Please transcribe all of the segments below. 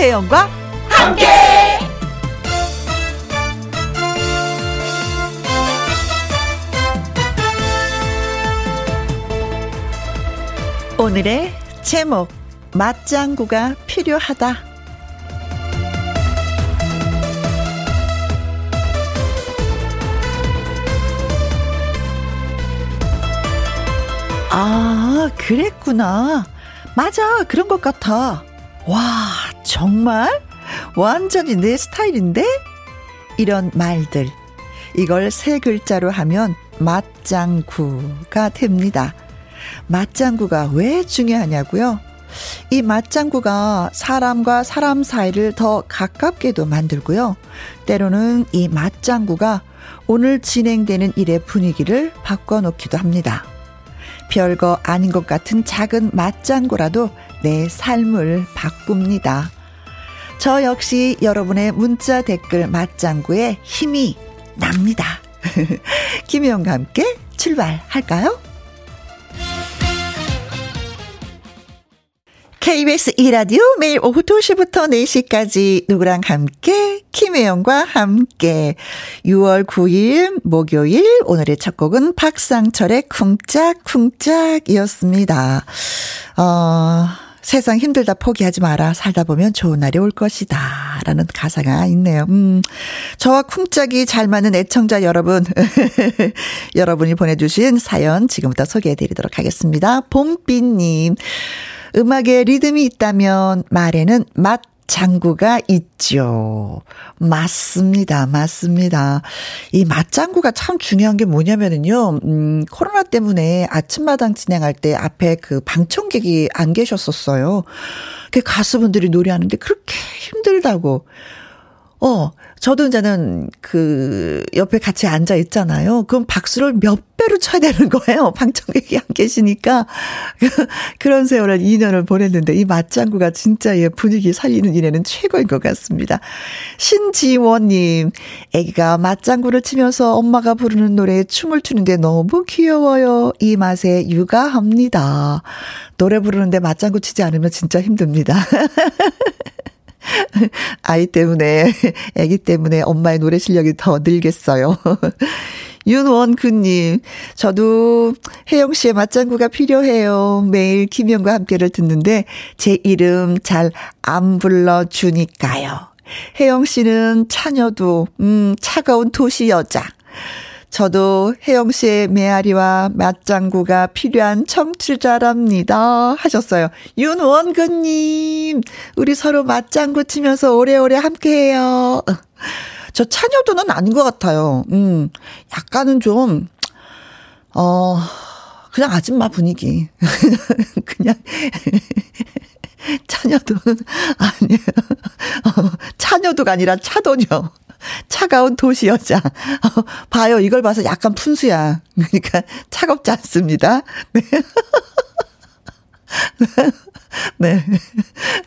김혜영과 함께. 오늘의 제목 맞장구가 필요하다. 아, 그랬구나. 맞아, 그런 것 같아. 와, 정말? 완전히 내 스타일인데? 이런 말들. 이걸 세 글자로 하면 맞장구가 됩니다. 맞장구가 왜 중요하냐고요? 이 맞장구가 사람과 사람 사이를 더 가깝게도 만들고요. 때로는 이 맞장구가 오늘 진행되는 일의 분위기를 바꿔놓기도 합니다. 별거 아닌 것 같은 작은 맞장구라도 내 삶을 바꿉니다. 저 역시 여러분의 문자 댓글 맞장구에 힘이 납니다. 김혜영과 함께 출발할까요? KBS 2라디오 매일 오후 2시부터 4시까지 누구랑 함께 김혜영과 함께 6월 9일 목요일 오늘의 첫 곡은 박상철의 쿵짝쿵짝이었습니다. 어, 세상 힘들다 포기하지 마라. 살다 보면 좋은 날이 올 것이다. 라는 가사가 있네요. 음, 저와 쿵짝이 잘 맞는 애청자 여러분. 여러분이 보내주신 사연 지금부터 소개해 드리도록 하겠습니다. 봄비님. 음악에 리듬이 있다면 말에는 맛 장구가 있죠. 맞습니다. 맞습니다. 이 맞장구가 참 중요한 게 뭐냐면은요, 음, 코로나 때문에 아침마당 진행할 때 앞에 그 방청객이 안 계셨었어요. 그 가수분들이 노래하는데 그렇게 힘들다고. 어, 저도 이제는 그 옆에 같이 앉아 있잖아요. 그럼 박수를 몇 배로 쳐야 되는 거예요. 방청객이 안 계시니까. 그런 세월을 2년을 보냈는데 이 맞장구가 진짜 예, 분위기 살리는 일에는 최고인 것 같습니다. 신지원님, 애기가 맞장구를 치면서 엄마가 부르는 노래에 춤을 추는데 너무 귀여워요. 이 맛에 육아합니다. 노래 부르는데 맞장구 치지 않으면 진짜 힘듭니다. 아이 때문에, 아기 때문에 엄마의 노래 실력이 더 늘겠어요. 윤원근님, 저도 혜영 씨의 맞장구가 필요해요. 매일 김영과 함께를 듣는데 제 이름 잘 안 불러주니까요. 혜영 씨는 차녀도, 음, 차가운 도시 여자. 저도 혜영 씨의 메아리와 맞장구가 필요한 청취자랍니다. 하셨어요. 윤원근님, 우리 서로 맞장구 치면서 오래오래 함께 해요. 저 차녀도는 아닌 것 같아요. 음, 약간은 좀, 어, 그냥 아줌마 분위기. 그냥. 차녀도는 아니에요. 어, 차녀도가 아니라 차도녀. 차가운 도시 여자. 어, 봐요. 이걸 봐서 약간 푼수야. 그러니까 차갑지 않습니다. 네. 네.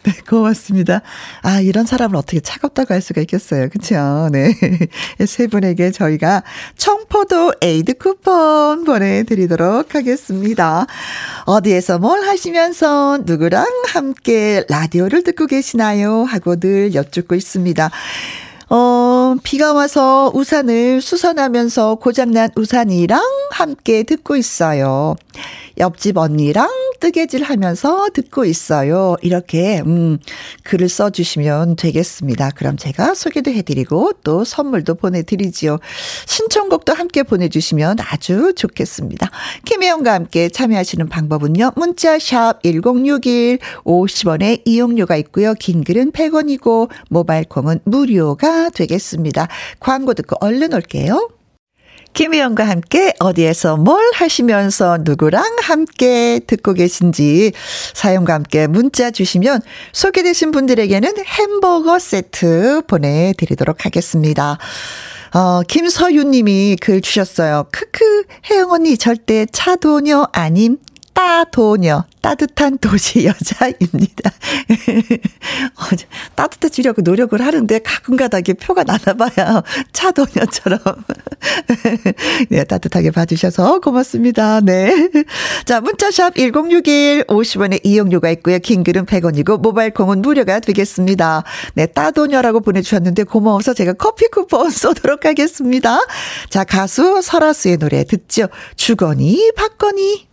네, 고맙습니다. 아, 이런 사람을 어떻게 차갑다고 할 수가 있겠어요. 그쵸? 네. 세 분에게 저희가 청포도 에이드 쿠폰 보내드리도록 하겠습니다. 어디에서 뭘 하시면서 누구랑 함께 라디오를 듣고 계시나요? 하고 늘 여쭙고 있습니다. 어, 비가 와서 우산을 수선하면서 고장난 우산이랑 함께 듣고 있어요. 옆집 언니랑 뜨개질 하면서 듣고 있어요. 이렇게, 음, 글을 써주시면 되겠습니다. 그럼 제가 소개도 해드리고 또 선물도 보내드리지요. 신청곡도 함께 보내주시면 아주 좋겠습니다. 김혜영과 함께 참여하시는 방법은요. 문자샵 1061 50원의 이용료가 있고요. 긴 글은 100원이고 모바일 콩은 무료가 되겠습니다. 광고 듣고 얼른 올게요. 김희영과 함께 어디에서 뭘 하시면서 누구랑 함께 듣고 계신지 사연과 함께 문자 주시면 소개되신 분들에게는 햄버거 세트 보내드리도록 하겠습니다. 어, 김서윤 님이 글 주셨어요. 크크, 혜영 언니 절대 차도녀 아님. 따도녀, 따뜻한 도시 여자입니다. 어, 따뜻해지려고 노력을 하는데 가끔가다 이게 표가 나나봐요. 차도녀처럼. 네, 따뜻하게 봐주셔서 고맙습니다. 네. 자, 문자샵 1061 50원의 이용료가 있고요. 킹글은 100원이고 모바일 콩은 무료가 되겠습니다. 네, 따도녀라고 보내주셨는데 고마워서 제가 커피 쿠폰 쏘도록 하겠습니다. 자, 가수 설아수의 노래 듣죠. 주거니, 박거니.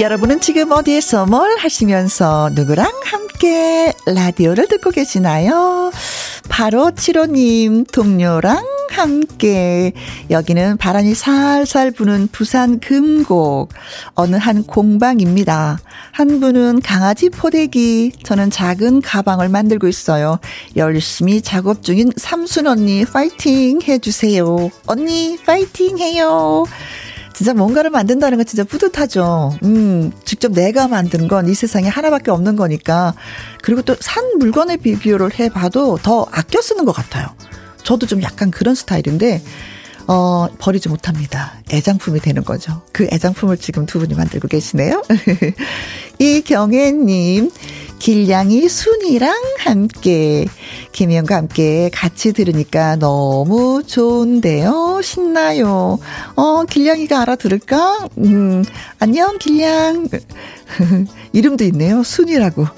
여러분은 지금 어디에서 뭘 하시면서 누구랑 함께 라디오를 듣고 계시나요? 바로 7호님 동료랑 함께 여기는 바람이 살살 부는 부산 금곡 어느 한 공방입니다. 한 분은 강아지 포대기 저는 작은 가방을 만들고 있어요. 열심히 작업 중인 삼순 언니 파이팅 해주세요. 언니 파이팅 해요. 진짜 뭔가를 만든다는 건 진짜 뿌듯하죠. 음, 직접 내가 만든 건 이 세상에 하나밖에 없는 거니까. 그리고 또 산 물건에 비교를 해봐도 더 아껴 쓰는 것 같아요. 저도 좀 약간 그런 스타일인데, 어, 버리지 못합니다. 애장품이 되는 거죠. 그 애장품을 지금 두 분이 만들고 계시네요. 이경애님, 길냥이 순이랑 함께 김희영과 함께 같이 들으니까 너무 좋은데요. 신나요. 어, 길냥이가 알아들을까? 음, 안녕, 길냥. 이름도 있네요. 순이라고.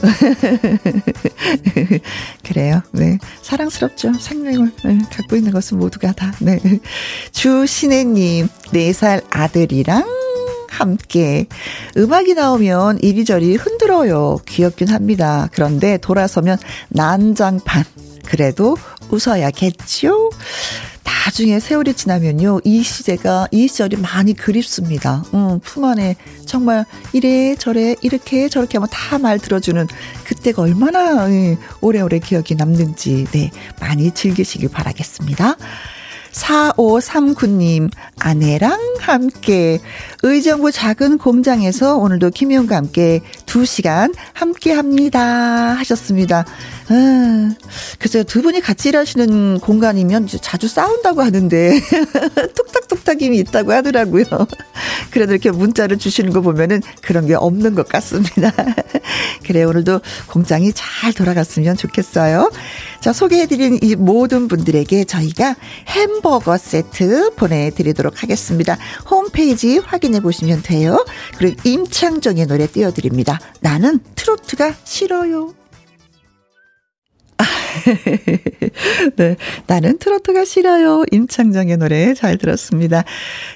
그래요. 네. 사랑스럽죠. 생명을 네. 갖고 있는 것은 모두가 다. 네. 주신혜님, 4살 아들이랑 함께 음악이 나오면 이리저리 흔들어요. 귀엽긴 합니다. 그런데 돌아서면 난장판. 그래도 웃어야겠죠? 나중에 세월이 지나면요, 이 시제가, 이 시절이 많이 그립습니다. 음, 품 안에 정말 이래 저래 이렇게 저렇게 하면 다 말 들어주는 그때가 얼마나 예, 오래오래 기억이 남는지, 네, 많이 즐기시길 바라겠습니다. 4539님, 아내랑 함께 의정부 작은 공장에서 오늘도 김희영과 함께 2시간 함께 합니다. 하셨습니다. 아, 글쎄요, 두 분이 같이 일하시는 공간이면 자주 싸운다고 하는데, 뚝딱뚝딱임이 있다고 하더라고요. 그래도 이렇게 문자를 주시는 거 보면은 그런 게 없는 것 같습니다. 그래, 오늘도 공장이 잘 돌아갔으면 좋겠어요. 자, 소개해드린 이 모든 분들에게 저희가 햄버거 세트 보내드리도록 하겠습니다. 홈페이지 확인해 보시면 돼요. 그리고 임창정의 노래 띄워드립니다. 나는 트로트가 싫어요. 네. 나는 트로트가 싫어요. 임창정의 노래 잘 들었습니다.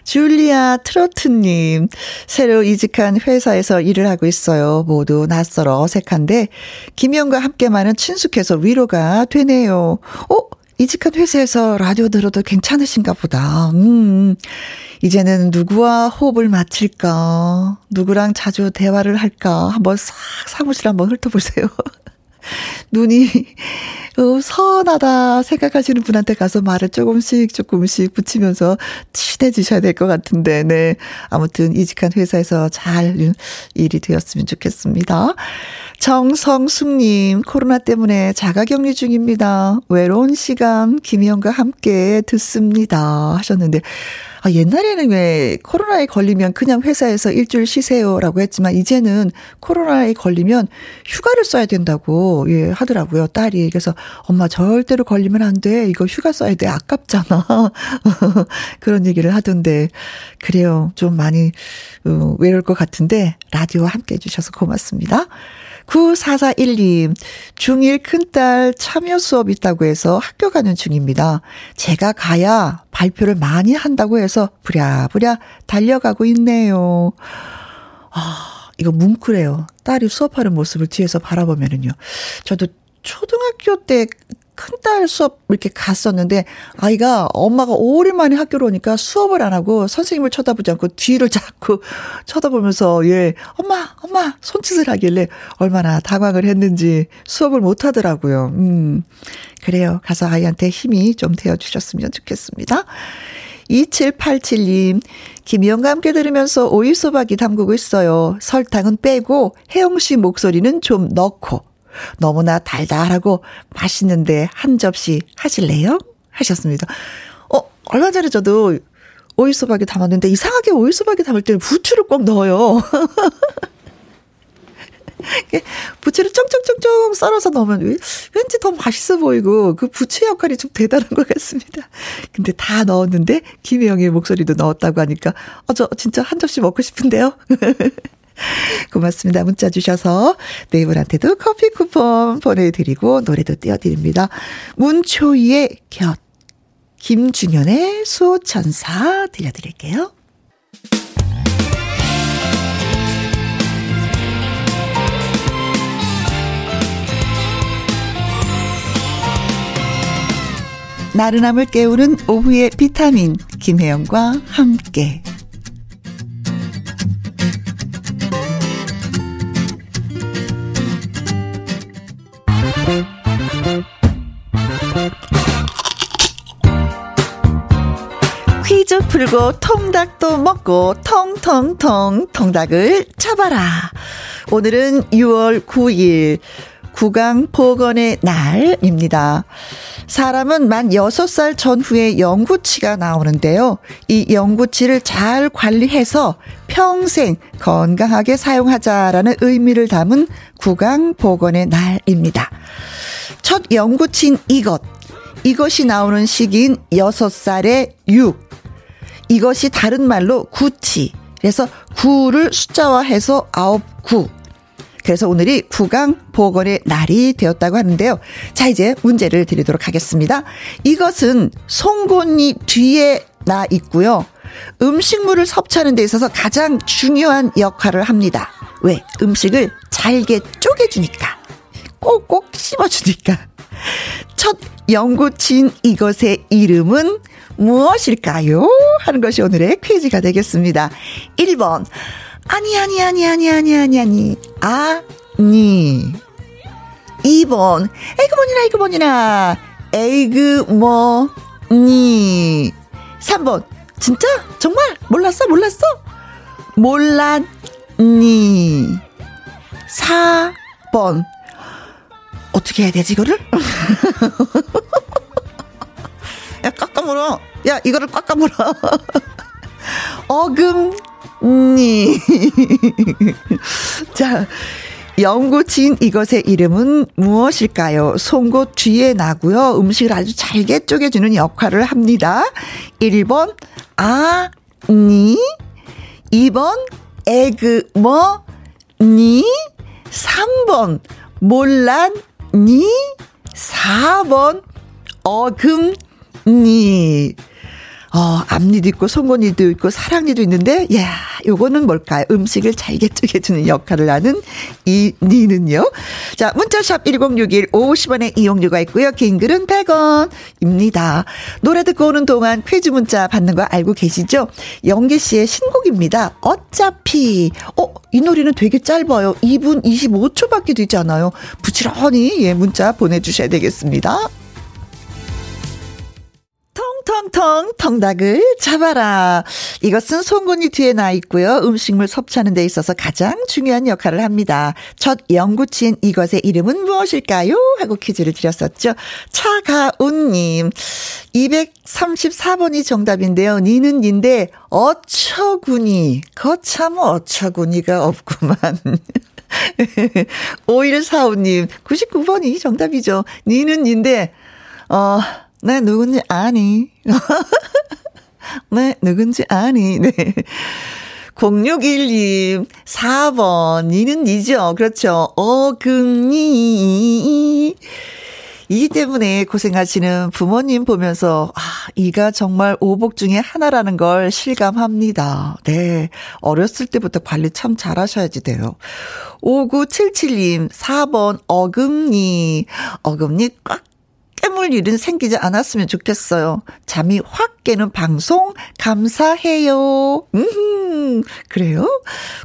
줄리아 트로트님, 새로 이직한 회사에서 일을 하고 있어요. 모두 낯설어 어색한데, 김영과 함께만은 친숙해서 위로가 되네요. 어? 이직한 회사에서 라디오 들어도 괜찮으신가 보다. 음. 이제는 누구와 호흡을 맞출까? 누구랑 자주 대화를 할까? 한번 싹 사무실 한번 훑어보세요. 눈이 who 어, 서운하다 생각하시는 분한테 가서 말을 조금씩 조금씩 붙이면서 친해지셔야 될 것 같은데, 네. 아무튼 이직한 회사에서 잘 일이 되었으면 좋겠습니다. 정성숙님, 코로나 때문에 자가 격리 중입니다. 외로운 시간 김희영과 함께 듣습니다. 하셨는데, 아, 옛날에는 왜 코로나에 걸리면 그냥 회사에서 일주일 쉬세요라고 했지만 이제는 코로나에 걸리면 휴가를 써야 된다고 예, 하더라고요. 딸이. 그래서 엄마 절대로 걸리면 안 돼. 이거 휴가 써야 돼. 아깝잖아. 그런 얘기를 하던데 그래요. 좀 많이 어, 외로울 것 같은데 라디오와 함께 해주셔서 고맙습니다. 9441님, 중1 큰딸 참여 수업 있다고 해서 학교 가는 중입니다. 제가 가야 발표를 많이 한다고 해서 부랴부랴 달려가고 있네요. 아, 이거 뭉클해요. 딸이 수업하는 모습을 뒤에서 바라보면은요. 저도 초등학교 때 큰딸 수업 이렇게 갔었는데 아이가 엄마가 오랜만에 학교로 오니까 수업을 안 하고 선생님을 쳐다보지 않고 뒤를 자꾸 쳐다보면서 예, 엄마, 엄마 손짓을 하길래 얼마나 당황을 했는지 수업을 못 하더라고요. 음. 그래요. 가서 아이한테 힘이 좀 되어 주셨으면 좋겠습니다. 2787님, 김희영과 함께 들으면서 오이소박이 담그고 있어요. 설탕은 빼고 혜영 씨 목소리는 좀 넣고 너무나 달달하고 맛있는데 한 접시 하실래요? 하셨습니다. 어, 얼마 전에 저도 오이소박이 담았는데 이상하게 오이소박이 담을 때는 부추를 꼭 넣어요. 부추를 쫑쫑쫑쫑 썰어서 넣으면 왠지 더 맛있어 보이고 그 부추 역할이 좀 대단한 것 같습니다. 근데 다 넣었는데 김혜영의 목소리도 넣었다고 하니까 어, 저 진짜 한 접시 먹고 싶은데요. 고맙습니다. 문자 주셔서 네 분한테도 커피 쿠폰 보내드리고 노래도 띄워드립니다. 문초희의 곁, 김준현의 수호천사 들려드릴게요. 나른함을 깨우는 오후의 비타민 김혜영과 함께 풀고 통닭도 먹고 통통통 통닭을 잡아라. 오늘은 6월 9일 구강 보건의 날입니다. 사람은 만 6살 전후에 영구치가 나오는데요. 이 영구치를 잘 관리해서 평생 건강하게 사용하자라는 의미를 담은 구강 보건의 날입니다. 첫 영구치인 이것. 이것이 나오는 시기인 6살의 6. 이것이 다른 말로 구치. 그래서 9를 숫자화해서 9, 9. 그래서 오늘이 구강 보건의 날이 되었다고 하는데요. 자, 이제 문제를 드리도록 하겠습니다. 이것은 송곳니 뒤에 나 있고요. 음식물을 섭취하는 데 있어서 가장 중요한 역할을 합니다. 왜? 음식을 잘게 쪼개주니까. 꼭꼭 씹어주니까. 첫 연구친 이것의 이름은 무엇일까요? 하는 것이 오늘의 퀴즈가 되겠습니다. 1번. 아니, 아니, 아니, 아니, 아니, 아니, 아니. 아니. 2번. 에그머니나, 에그머니나. 에그, 뭐, 니. 3번. 진짜? 정말? 몰랐어? 몰랐어? 몰랐니. 4번. 어떻게 해야 되지, 이거를? 야, 꽉꽉 물어. 야, 이거를 꽉꽉 물어. 어금, 니. 자, 영구친 이것의 이름은 무엇일까요? 송곳 뒤에 나고요. 음식을 아주 잘게 쪼개주는 역할을 합니다. 1번, 아, 니. 2번, 에그, 뭐, 니. 3번, 몰랐 니? 4번, 어금, 니. 어, 앞니도 있고 송곳니도 있고 사랑니도 있는데 야, 요거는 뭘까요? 음식을 잘게 쪼개 주는 역할을 하는 이 니는요. 자, 문자샵 1061 50원의 이용료가 있고요. 긴 글은 100원입니다. 노래 듣고 오는 동안 퀴즈 문자 받는 거 알고 계시죠? 영기 씨의 신곡입니다. 어차피 어, 이 노래는 되게 짧아요. 2분 25초밖에 되지 않아요. 부지런히 예, 문자 보내 주셔야 되겠습니다. 텅텅 텅닭을 잡아라. 이것은 송곳니 뒤에 나 있고요. 음식물 섭취하는 데 있어서 가장 중요한 역할을 합니다. 첫 영구치인 이것의 이름은 무엇일까요? 하고 퀴즈를 드렸었죠. 차가운님. 234번이 정답인데요. 니는 닌데 어처구니. 거참 어처구니가 없구만. 5145님. 99번이 정답이죠. 니는 닌데, 어, 네, 누군지 아니. 네, 누군지 아니. 네. 0612, 4번, 니는 니죠. 그렇죠. 어금니. 이 때문에 고생하시는 부모님 보면서, 아, 이가 정말 오복 중에 하나라는 걸 실감합니다. 네. 어렸을 때부터 관리 참 잘하셔야지 돼요. 5977님, 4번, 어금니. 어금니 꽉 깨물 일은 생기지 않았으면 좋겠어요. 잠이 확 깨는 방송 감사해요. 음, 그래요?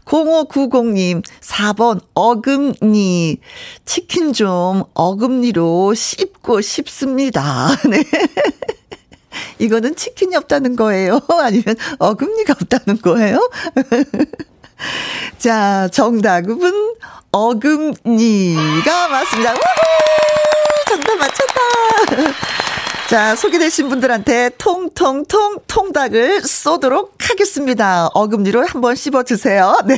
0590님, 4번 어금니. 치킨 좀 어금니로 씹고 싶습니다. 네. 이거는 치킨이 없다는 거예요? 아니면 어금니가 없다는 거예요? 자, 정답은 어금니가 맞습니다. 우후! 정답 맞췄다. 자, 소개되신 분들한테 통통통 통닭을 쏘도록 하겠습니다. 어금니로 한번 씹어주세요. 네.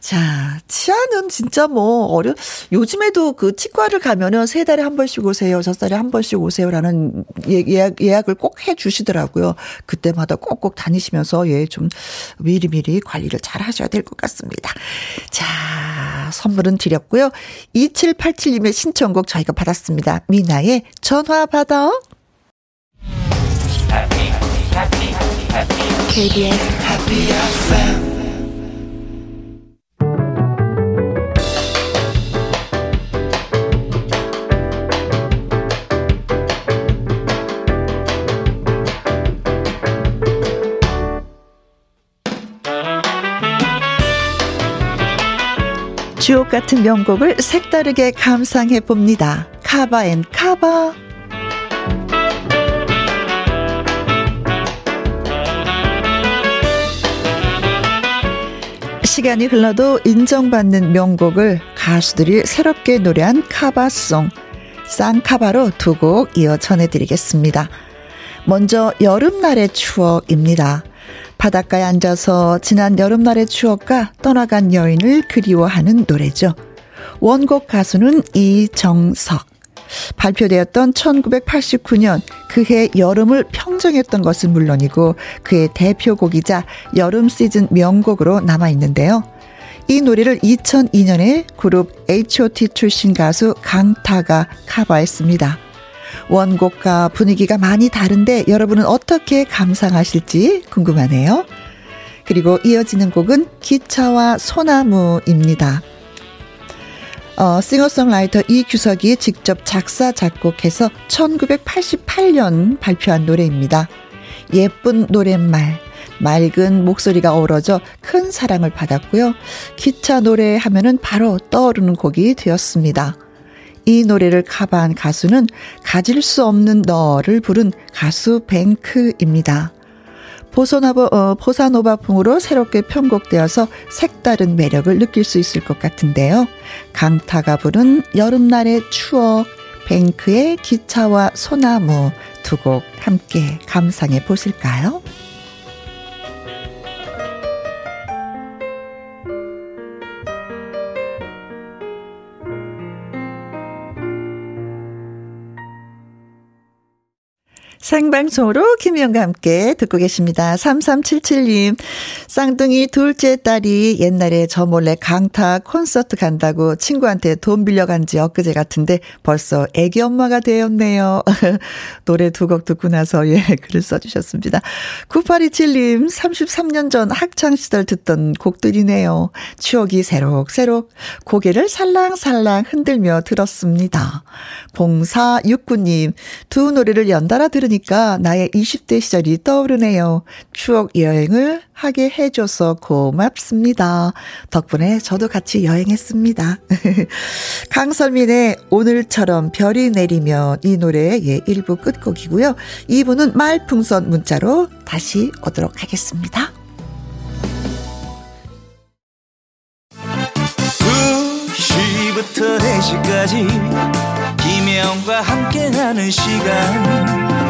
자, 치아는 진짜 뭐, 어려, 요즘에도 그 치과를 가면은 세 달에 한 번씩 오세요. 저 달에 한 번씩 오세요라는 예, 예약, 예약을 꼭 해 주시더라고요. 그때마다 꼭꼭 다니시면서 예, 좀 미리미리 관리를 잘 하셔야 될 것 같습니다. 자, 선물은 드렸고요. 2787님의 신청곡 저희가 받았습니다. 미나의 전화 받아. KBS 주옥 같은 명곡을 색다르게 감상해 봅니다. Cover and Cover. 시간이 흘러도 인정받는 명곡을 가수들이 새롭게 노래한 cover song. 쌍cover로 두 곡 이어 전해드리겠습니다. 먼저 여름날의 추억입니다. 바닷가에 앉아서 지난 여름날의 추억과 떠나간 여인을 그리워하는 노래죠. 원곡 가수는 이정석. 발표되었던 1989년 그해 여름을 평정했던 것은 물론이고 그의 대표곡이자 여름 시즌 명곡으로 남아 있는데요. 이 노래를 2002년에 그룹 H.O.T 출신 가수 강타가 카바했습니다. 원곡과 분위기가 많이 다른데 여러분은 어떻게 감상하실지 궁금하네요. 그리고 이어지는 곡은 기차와 소나무입니다. 어, 싱어송라이터 이규석이 직접 작사, 작곡해서 1988년 발표한 노래입니다. 예쁜 노랫말, 맑은 목소리가 어우러져 큰 사랑을 받았고요. 기차 노래 하면은 바로 떠오르는 곡이 되었습니다. 이 노래를 카바한 가수는 가질 수 없는 너를 부른 가수 뱅크입니다. 보소나보, 어, 보사노바풍으로 새롭게 편곡되어서 색다른 매력을 느낄 수 있을 것 같은데요. 강타가 부른 여름날의 추억, 뱅크의 기차와 소나무 두 곡 함께 감상해 보실까요? 생방송으로 김희영과 함께 듣고 계십니다. 3377님, 쌍둥이 둘째 딸이 옛날에 저 몰래 강타 콘서트 간다고 친구한테 돈 빌려간 지 엊그제 같은데 벌써 애기 엄마가 되었네요. 노래 두 곡 듣고 나서 예, 글을 써주셨습니다. 9827님, 33년 전 학창시절 듣던 곡들이네요. 추억이 새록새록 고개를 살랑살랑 흔들며 들었습니다. 봉사육구님, 두 노래를 연달아 들은 들으니까 나의 20대 시절이 떠오르네요. 추억 여행을 하게 해줘서 고맙습니다. 덕분에 저도 같이 여행했습니다. 강설민의 오늘처럼 별이 내리면 이 노래의 예, 1부 끝곡이고요. 2부는 말풍선 문자로 다시 오도록 하겠습니다. 2시부터 4시까지 김혜영과 함께하는 시간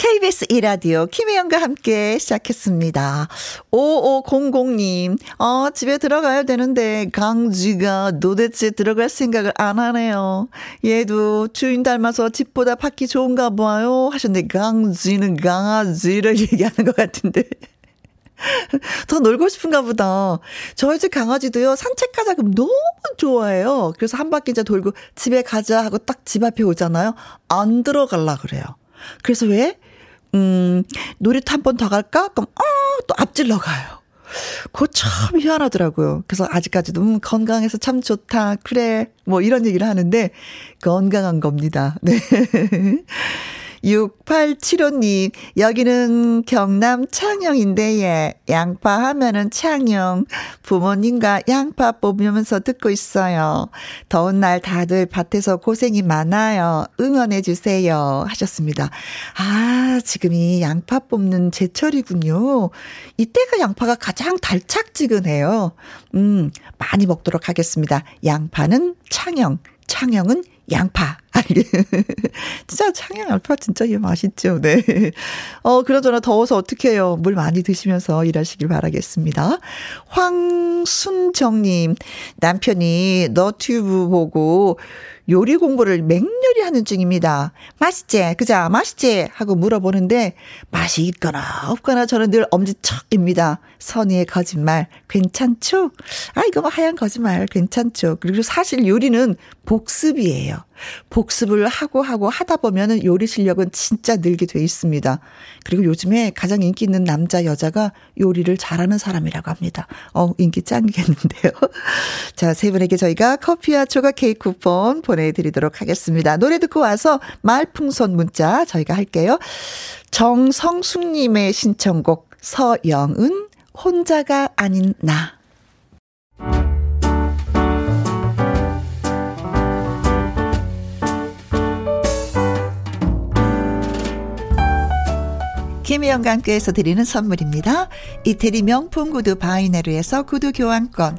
KBS 이라디오 김혜영과 함께 시작했습니다. 5500님, 어, 집에 들어가야 되는데 강쥐가 도대체 들어갈 생각을 안 하네요. 얘도 주인 닮아서 집보다 밖이 좋은가 봐요. 하셨는데 강쥐는 강아지를 얘기하는 것 같은데. 더 놀고 싶은가 보다. 저희 집 강아지도요, 산책하자 그럼 너무 좋아해요. 그래서 한 바퀴 이제 돌고 집에 가자 하고 딱 집 앞에 오잖아요. 안 들어갈라 그래요. 그래서 왜? 음, 놀이터 한번 더 갈까? 그럼, 어, 또 앞질러 가요. 그거 참 희한하더라고요. 그래서 아직까지도 음, 건강해서 참 좋다. 그래. 뭐 이런 얘기를 하는데 건강한 겁니다. 네. 6875님, 여기는 경남 창녕인데, 예. 양파 하면은 창녕. 부모님과 양파 뽑으면서 듣고 있어요. 더운 날 다들 밭에서 고생이 많아요. 응원해주세요. 하셨습니다. 아, 지금이 양파 뽑는 제철이군요. 이때가 양파가 가장 달착지근해요. 음, 많이 먹도록 하겠습니다. 양파는 창녕, 창녕은 양파. 진짜 창양 양파 진짜 이게 맛있죠. 네. 어, 그러저나 더워서 어떻게 해요. 물 많이 드시면서 일하시길 바라겠습니다. 황순정님, 남편이 너튜브 보고 요리 공부를 맹렬히 하는 중입니다. 맛있지? 그자? 맛있지? 하고 물어보는데 맛이 있거나 없거나 저는 늘 엄지척입니다. 선의의 거짓말 괜찮죠? 아 이거 뭐 하얀 거짓말 괜찮죠? 그리고 사실 요리는 복습이에요. 복습을 하고 하고 하다 보면은 요리 실력은 진짜 늘게 돼 있습니다. 그리고 요즘에 가장 인기 있는 남자 여자가 요리를 잘하는 사람이라고 합니다. 어 인기 짱이겠는데요. 자, 세 분에게 저희가 커피와 초과 케이크 쿠폰 보내 드리도록 하겠습니다. 노래 듣고 와서 말풍선 문자 저희가 할게요. 정성숙님의 신청곡 서영은 혼자가 아닌 나. 김혜영과 함께해서 드리는 선물입니다. 이태리 명품 구두 바이네르에서 구두 교환권,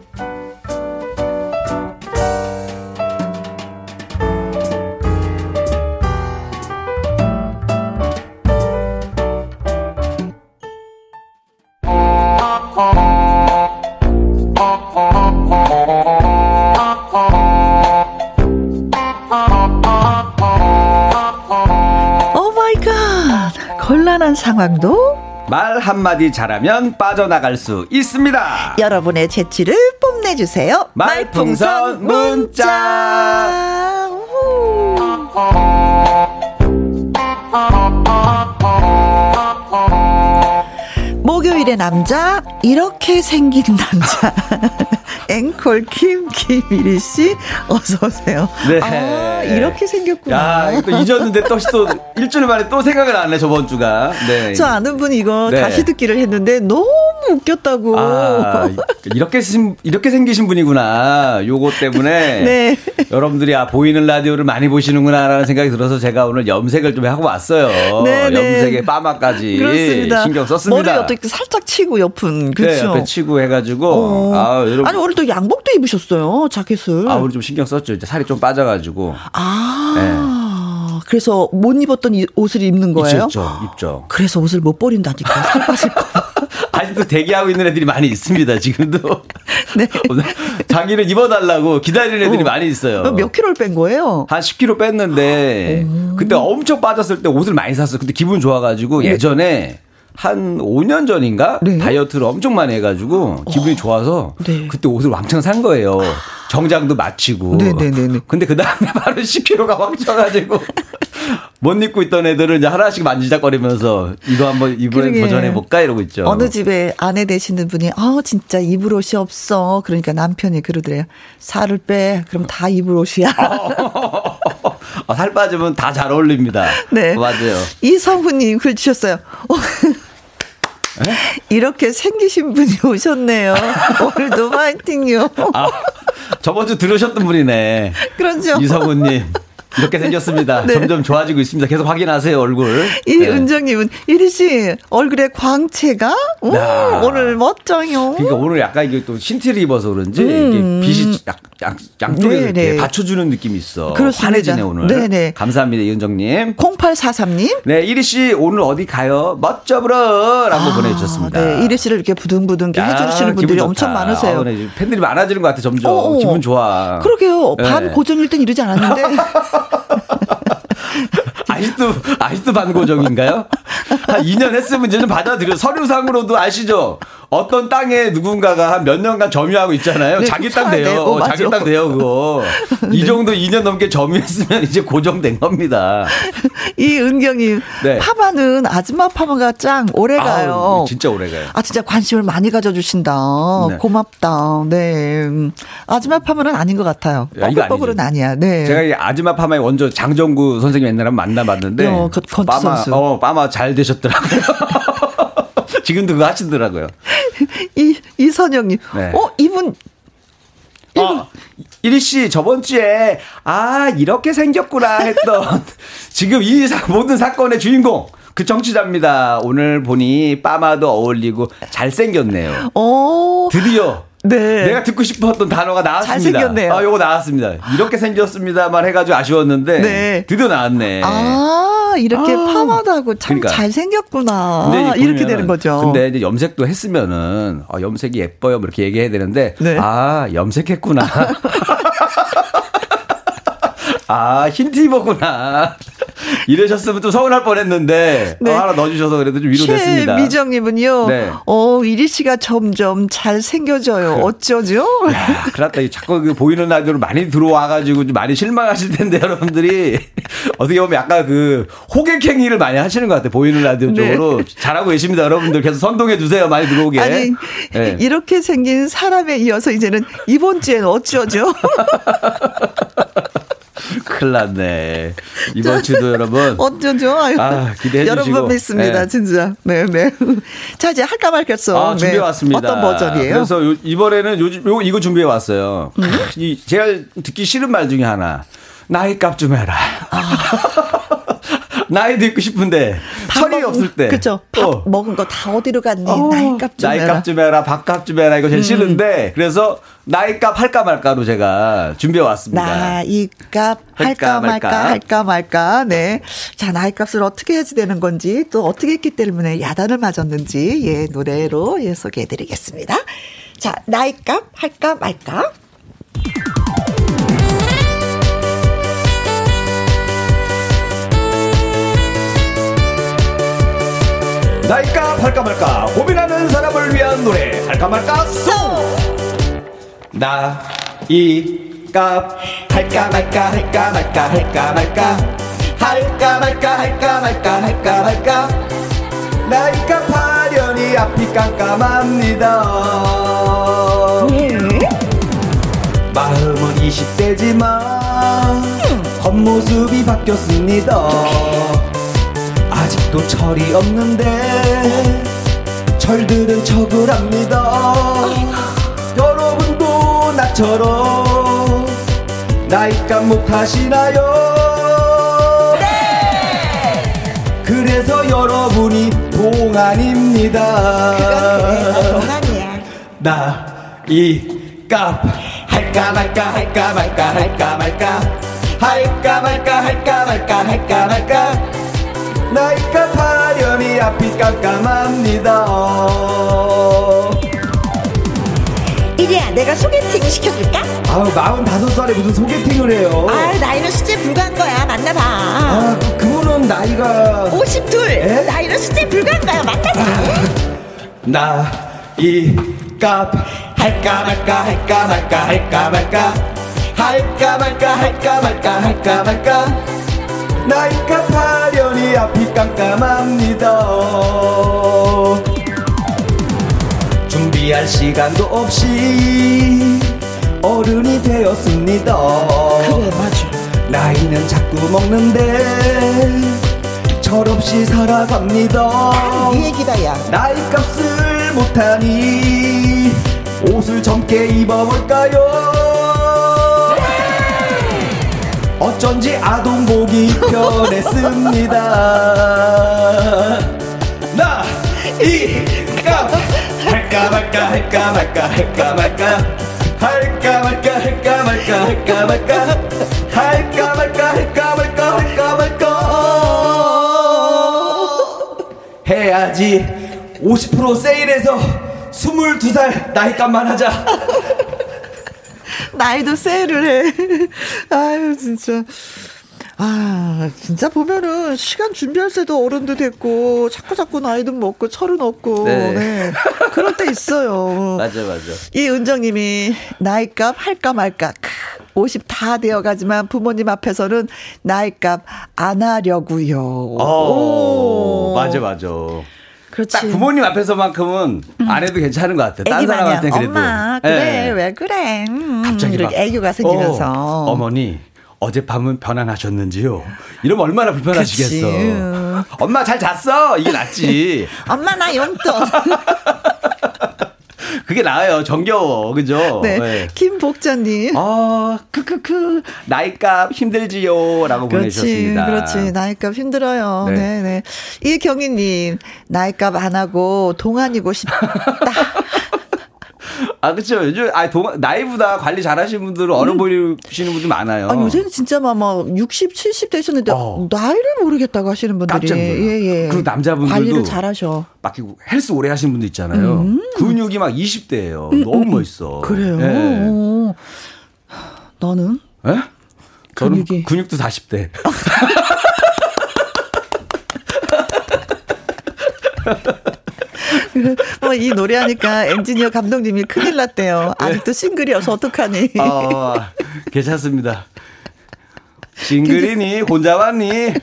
곤란한 상황도 말 한마디 잘하면 빠져나갈 수 있습니다. 여러분의 재치를 뽐내주세요. 말풍선 문자. 목요일의 남자, 이렇게 생긴 남자. 앵콜 김 김일희 씨 어서 오세요. 네. 아, 이렇게 생겼구나. 야, 또 잊었는데 또, 또 일주일 만에 또 생각을 안 해, 저번 주가. 네. 저 아는 분이 이거 네. 다시 듣기를 했는데 너무 웃겼다고. 아, 이렇게 이렇게 생기신 분이구나. 요거 때문에 네. 여러분들이 아 보이는 라디오를 많이 보시는구나라는 생각이 들어서 제가 오늘 염색을 좀 하고 왔어요. 네, 네. 염색에 빠마까지 그렇습니다. 신경 썼습니다. 머리 어떻게 살짝 치고 옆은 그렇죠. 네, 옆에 치고 해가지고 어. 아, 여러분. 아니 오늘 또 양복도 입으셨어요 자켓을. 아 오늘 좀 신경 썼죠. 이제 살이 좀 빠져가지고. 아. 네. 그래서 못 입었던 옷을 입는 거예요? 있죠, 있죠. 그래서 옷을 못 버린다니까. 살 빠질까 아직도 대기하고 있는 애들이 많이 있습니다, 지금도. 네. 자기를 입어달라고 기다리는 애들이 어. 많이 있어요. 몇 킬로를 뺀 거예요? 한 10킬로 뺐는데, 오. 그때 엄청 빠졌을 때 옷을 많이 샀어요. 근데 기분 좋아가지고 네. 예전에 한 5년 전인가 네. 다이어트를 엄청 많이 해가지고 기분이 어. 좋아서 네. 그때 옷을 왕창 산 거예요. 정장도 맞추고. 네네네. 근데 그 다음에 바로 10kg가 확 쪄가지고 못 입고 있던 애들을 이제 하나씩 만지작거리면서 이거 한번 이번에 도전해 볼까 이러고 있죠. 어느 집에 아내 되시는 분이 아 진짜 입을 옷이 없어. 그러니까 남편이 그러더래요. 살을 빼. 그럼 다 입을 옷이야. 아, 살 빠지면 다 잘 어울립니다. 네. 맞아요. 이성훈님 글 주셨어요. 에? 이렇게 생기신 분이 오셨네요. 오늘도 화이팅요. 아, 저번 주 들으셨던 분이네. 그렇죠. 이성훈님. 이렇게 생겼습니다. 네. 점점 좋아지고 있습니다. 계속 확인하세요, 얼굴. 이 네. 은정님은, 이리 씨, 얼굴에 광채가? 오, 오늘 멋져요. 그러니까 오늘 약간 이게 또 신티를 입어서 그런지, 음. 빛이 약, 양, 양쪽에 네. 받쳐주는 느낌이 있어. 그렇습니다. 환해지네, 오늘. 네네. 네. 감사합니다, 이은정님. 0843님. 네, 이리 씨, 오늘 어디 가요? 멋져 브러! 라고 아, 보내주셨습니다. 네, 이리 씨를 이렇게 부둥부둥 해주시는 분들이 엄청 많으세요. 아, 네, 팬들이 많아지는 것 같아, 점점. 어어. 기분 좋아. 그러게요. 반 네. 고정일 땐 이러지 않았는데. 아직도, 아직도 반고정인가요? 한 2년 했으면 이제 좀 받아들여. 서류상으로도 아시죠? 어떤 땅에 누군가가 한 몇 년간 점유하고 있잖아요. 네, 자기 땅 돼요. 어, 자기 땅 돼요, 그거. 네. 이 정도 2년 넘게 점유했으면 이제 고정된 겁니다. 이 은경님, 네. 파마는 아줌마 파마가 짱 오래 가요. 진짜 오래 가요. 아, 진짜 관심을 많이 가져주신다. 네. 고맙다. 네. 아줌마 파마는 아닌 것 같아요. 뻐글뻐글은 아니야. 네. 제가 이 아줌마 파마의 원조 장정구 선생님 옛날에 만나봤는데. 어, 그, 파마, 선수. 어, 파마 잘 되셨더라고요. 지금도 그거 하시더라고요. 이, 이선영님. 네. 어, 이분. 어, 이리 씨, 저번 주에, 아, 이렇게 생겼구나 했던, 지금 이 사, 모든 사건의 주인공. 그 정치자입니다. 오늘 보니 빠마도 어울리고 잘생겼네요. 오. 드디어 네. 내가 듣고 싶었던 단어가 나왔습니다. 잘생겼네요. 아, 요거 나왔습니다. 이렇게 생겼습니다만 해가지고 아쉬웠는데. 네. 드디어 나왔네. 아, 이렇게 아. 파마도 하고 참 그러니까. 잘생겼구나. 이렇게 되는 거죠. 근데 이제 염색도 했으면은, 아, 염색이 예뻐요. 뭐 이렇게 얘기해야 되는데. 네. 아, 염색했구나. 아, 흰 티버구나. 이러셨으면 또 서운할 뻔했는데 네. 어, 하나 넣어주셔서 그래도 좀 위로됐습니다. 미정님은요. 네. 어 이리 씨가 점점 잘 생겨져요. 그, 어쩌죠? 야, 그렇다. 자꾸 그 보이는 라디오로 많이 들어와가지고 좀 많이 실망하실 텐데 여러분들이 어떻게 보면 약간 그 호객행위를 많이 하시는 것 같아요. 보이는 라디오 네. 쪽으로 잘하고 계십니다. 여러분들 계속 선동해 주세요. 많이 들어오게. 아니 네. 이렇게 생긴 사람에 이어서 이제는 이번 주에는 어쩌죠? 큰일 났네. 이번 주도 여러분. 어쩌죠? 아, 기대해 주시고. 여러분 뵙습니다. 네. 진짜. 네, 네. 자, 이제 할까 말겠어. 아, 준비해 네. 왔습니다. 어떤 버전이에요? 그래서 요, 이번에는 요즘 요 이거 준비해 왔어요. 음? 이 제가 듣기 싫은 말 중에 하나. 나이 값 좀 해라. 아. 나이도 있고 싶은데 철이 먹, 없을 때. 그렇죠. 밥 어. 먹은 거 다 어디로 갔니? 어, 나이값 좀 나이값 해라. 좀 해라. 밥값 좀 해라. 이거 제일 음. 싫은데 그래서 나이값 할까 말까로 제가 준비해 왔습니다. 나이값 할까, 할까 말까 할까 말까. 네. 자, 나이값을 어떻게 해야지 되는 건지 또 어떻게 했기 때문에 야단을 맞았는지 예, 노래로 예, 소개해 드리겠습니다. 자, 나이값 할까 말까? 나이값 할까 말까 고민하는 사람을 위한 노래. 할까 말까 송. 나이값 할까 말까 할까 말까 할까 말까. 할까 말까 할까 말까 할까 말까. 나이값 하려니 앞이 깜깜합니다. 마음은 20대지만 겉모습이 바뀌었습니다 아직도 철이 없는데 철들은 척을 합니다 여러분도 나처럼 나이값 못하시나요? 네! 그래서 여러분이 동안입니다 동안이야 나이값 할까 말까 할까 말까 할까 말까 할까 말까 할까 말까 할까 말까 나이값 하려니 앞이 깜깜합니다. 이리야 내가 소개팅 시켜줄까? 아우 마흔 다섯 살에 무슨 소개팅을 해요? 아 나이는 수제 불가한 거야. 만나봐. 아 그분은 나이가 52 에? 나이는 수제 불가한 거야. 만나봐 나이값 할까 말까 할까 말까 할까 말까 할까 말까 할까 말까 할까 말까 나이값 하려니 앞이 깜깜합니다. 준비할 시간도 없이 어른이 되었습니다. 그래 맞아. 나이는 자꾸 먹는데 철없이 살아갑니다. 네 얘기다 야. 나이값을 못하니 옷을 젊게 입어볼까요 어쩐지 아동복이 편했습니다. 나 이값 할까 말까 할까 말까 할까 말까 할까 말까 할까 말까 할까 말까 할까 말까 할까 말까 할까 말까. 해야지. 50% 세일해서 22살 나이값만 하자 나이도 세일을 해 아유 진짜 아, 진짜 보면은 시간 준비할 때도 어른도 됐고 자꾸 자꾸 나이도 먹고 철은 없고 네. 네. 그럴 때 있어요. 맞아 맞아. 이 은정님이 나이값 할까 말까 50 다 되어 가지만 부모님 앞에서는 나이값 안 하려고요. 오, 맞아 맞아. 그렇지. 딱 부모님 앞에서만큼은 음. 안 해도 괜찮은 것 같아. 딴 사람한테 그래도. 엄마 그래 네. 왜 그래? 음, 갑자기 이렇게 애교가 생기면서. 어, 어머니 어젯밤은 편안하셨는지요? 이러면 얼마나 불편하시겠어. 그치. 엄마 잘 잤어? 이게 낫지. 엄마 나 용돈. 그게 나아요. 정겨워. 그죠? 네. 네. 김복자님. 아, 크크크. 나이값 힘들지요. 라고 그렇지, 보내셨습니다. 그렇지. 나이값 힘들어요. 네. 네, 네. 이경희님, 나이값 안 하고 동안이고 싶다. 아, 그쵸. 요즘, 아, 동, 나이보다 관리 잘 하시는 분들은 어려 음. 보이시는 분들 많아요. 아, 요새는 진짜 막, 막 60, 70 되셨는데, 어. 나이를 모르겠다고 하시는 분들이. 놀라. 예, 예. 그리고 남자분들도. 관리를 잘 하셔. 막 헬스 오래 하시는 분들 있잖아요. 음. 근육이 막 20대예요. 음, 너무 음. 멋있어. 그래요? 예. 너는? 예? 저는 근육이. 근육도 40대. 어, 이 노래하니까 엔지니어 감독님이 큰일 났대요. 아직도 싱글이어서 어떡하니. 어, 괜찮습니다. 싱글이니 혼자 왔니?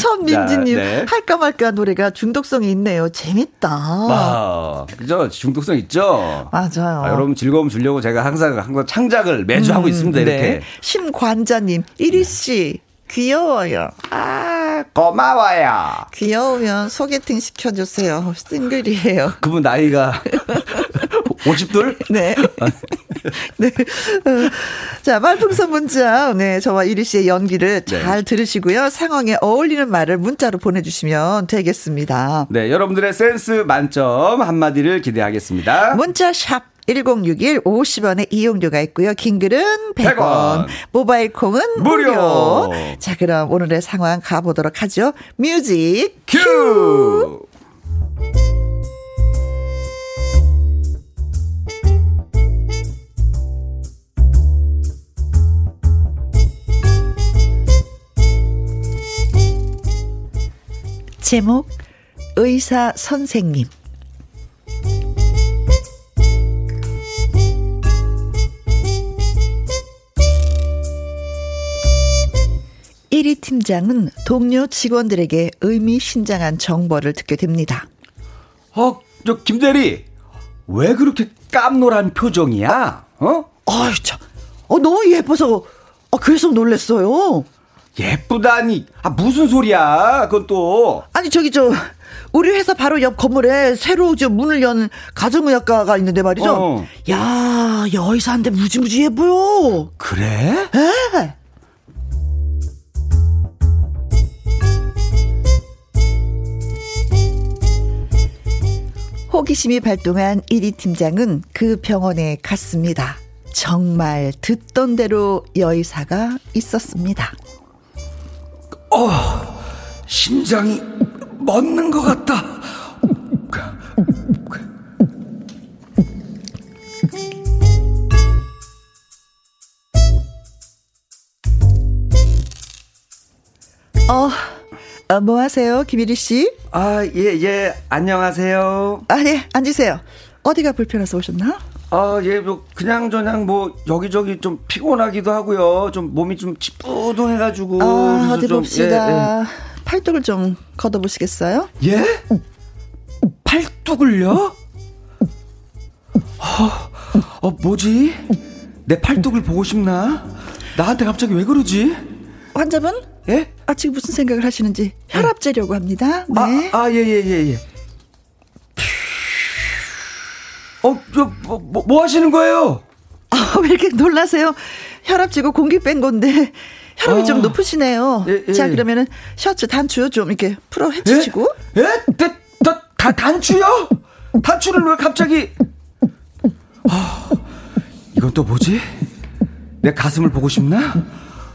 천민지님 네. 할까 말까 노래가 중독성이 있네요. 재밌다. 아, 그죠? 중독성 있죠. 맞아요. 아, 여러분 즐거움 주려고 제가 항상 항상 창작을 매주 음, 하고 있습니다. 네. 이렇게. 심관자님, 이리 씨. 귀여워요. 아, 고마워요. 귀여우면 소개팅 시켜주세요. 싱글이에요. 그분 나이가 50둘? 네. 네. 어, 자, 말풍선 문자. 네, 저와 이리 씨의 연기를 네. 잘 들으시고요. 상황에 어울리는 말을 문자로 보내주시면 되겠습니다. 네, 여러분들의 센스 만점 한마디를 기대하겠습니다. 문자 샵 1061 50원의 이용료가 있고요. 긴 글은 100원, 100원. 모바일 콩은 무료. 무료. 자, 그럼 오늘의 상황 가보도록 하죠. 뮤직 큐! 큐! 제목 의사 선생님 1위 팀장은 동료 직원들에게 의미심장한 정보를 듣게 됩니다. 어, 저 김대리 왜 그렇게 깜놀한 표정이야? 어? 참, 어 너무 예뻐서 어, 그래서 놀랬어요. 예쁘다니, 아 무슨 소리야? 그건 또 아니 저기 저 우리 회사 바로 옆 건물에 새로 저 문을 연 가정의학과가 있는데 말이죠. 어. 야 여의사한테 무지무지 예뻐요. 그래? 에? 호기심이 발동한 1위 팀장은 그 병원에 갔습니다. 정말 듣던 대로 여의사가 있었습니다. 어, 심장이 멎는 것 같다. 어, 어, 뭐 하세요, 김일희 씨? 아, 예, 예, 안녕하세요. 아, 예, 앉으세요. 어디가 불편해서 오셨나? 아, 예, 뭐, 그냥 저냥 뭐, 여기저기 좀 피곤하기도 하고요. 좀 몸이 좀 찌뿌둥해가지고. 아, 어디 좀, 봅시다. 예, 예. 팔뚝을 좀 걷어보시겠어요? 예? 팔뚝을요? 어, 어, 뭐지? 내 팔뚝을 보고 싶나? 나한테 갑자기 왜 그러지? 환자분? 예? 아, 지금 무슨 생각을 하시는지 혈압 재려고 합니다. 네. 아, 아, 예, 예, 예, 예. 어, 저, 뭐, 뭐, 뭐 하시는 거예요? 아, 왜 이렇게 놀라세요? 혈압 재고 공기 뺀 건데, 혈압이 아, 좀 높으시네요. 예, 예. 자, 그러면은 셔츠 단추 좀 이렇게 풀어 해주시고. 예? 예? 다, 다, 다 단추요? 단추를 왜 갑자기. 아, 이건 또 뭐지? 내 가슴을 보고 싶나?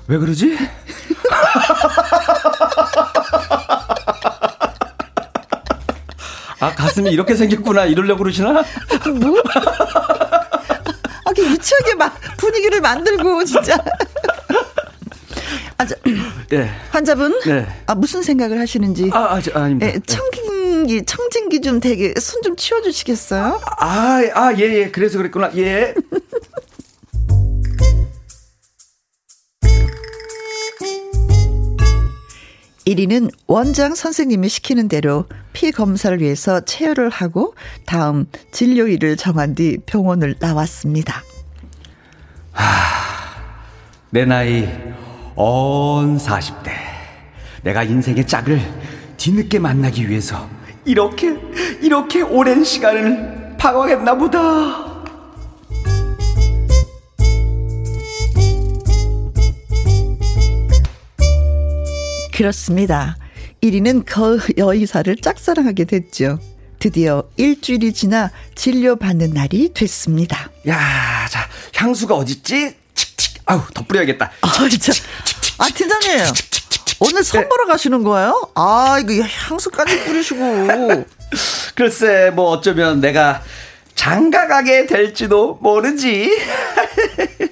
왜 그러지? 아, 가슴이 이렇게 생겼구나. 이러려고 그러시나? 뭐? 아, 그 유치하게 막 분위기를 만들고, 진짜. 아, 저, 네. 환자분? 네. 아, 무슨 생각을 하시는지. 아, 아, 저, 아닙니다. 예, 청진기, 청진기 좀 되게 손 좀 치워주시겠어요? 아, 아, 예, 예. 그래서 그랬구나. 예. 1위는 원장 선생님이 시키는 대로 피 검사를 위해서 체열을 하고 다음 진료일을 정한 뒤 병원을 나왔습니다. 하, 내 나이 언 40대. 내가 인생의 짝을 뒤늦게 만나기 위해서 이렇게 이렇게 오랜 시간을 방황했나 보다. 그렇습니다. 1위는 그 여의사를 짝사랑하게 됐죠. 드디어 일주일이 지나 진료받는 날이 됐습니다. 야, 자, 향수가 어딨지? 칙칙. 아우, 더 뿌려야겠다. 아, 진짜. 아, 팀장님. 오늘 선보러 가시는 거예요? 아, 이거 향수까지 뿌리시고. 글쎄, 뭐 어쩌면 내가 장가 가게 될지도 모르지.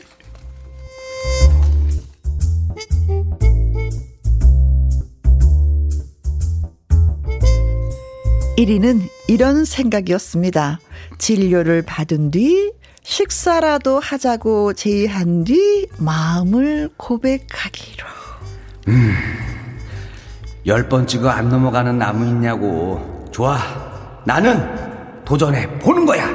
1위는 이런 생각이었습니다. 진료를 받은 뒤 식사라도 하자고 제의한 뒤 마음을 고백하기로. 음, 열 번 찍어 안 넘어가는 나무 있냐고. 좋아. 나는 도전해 보는 거야.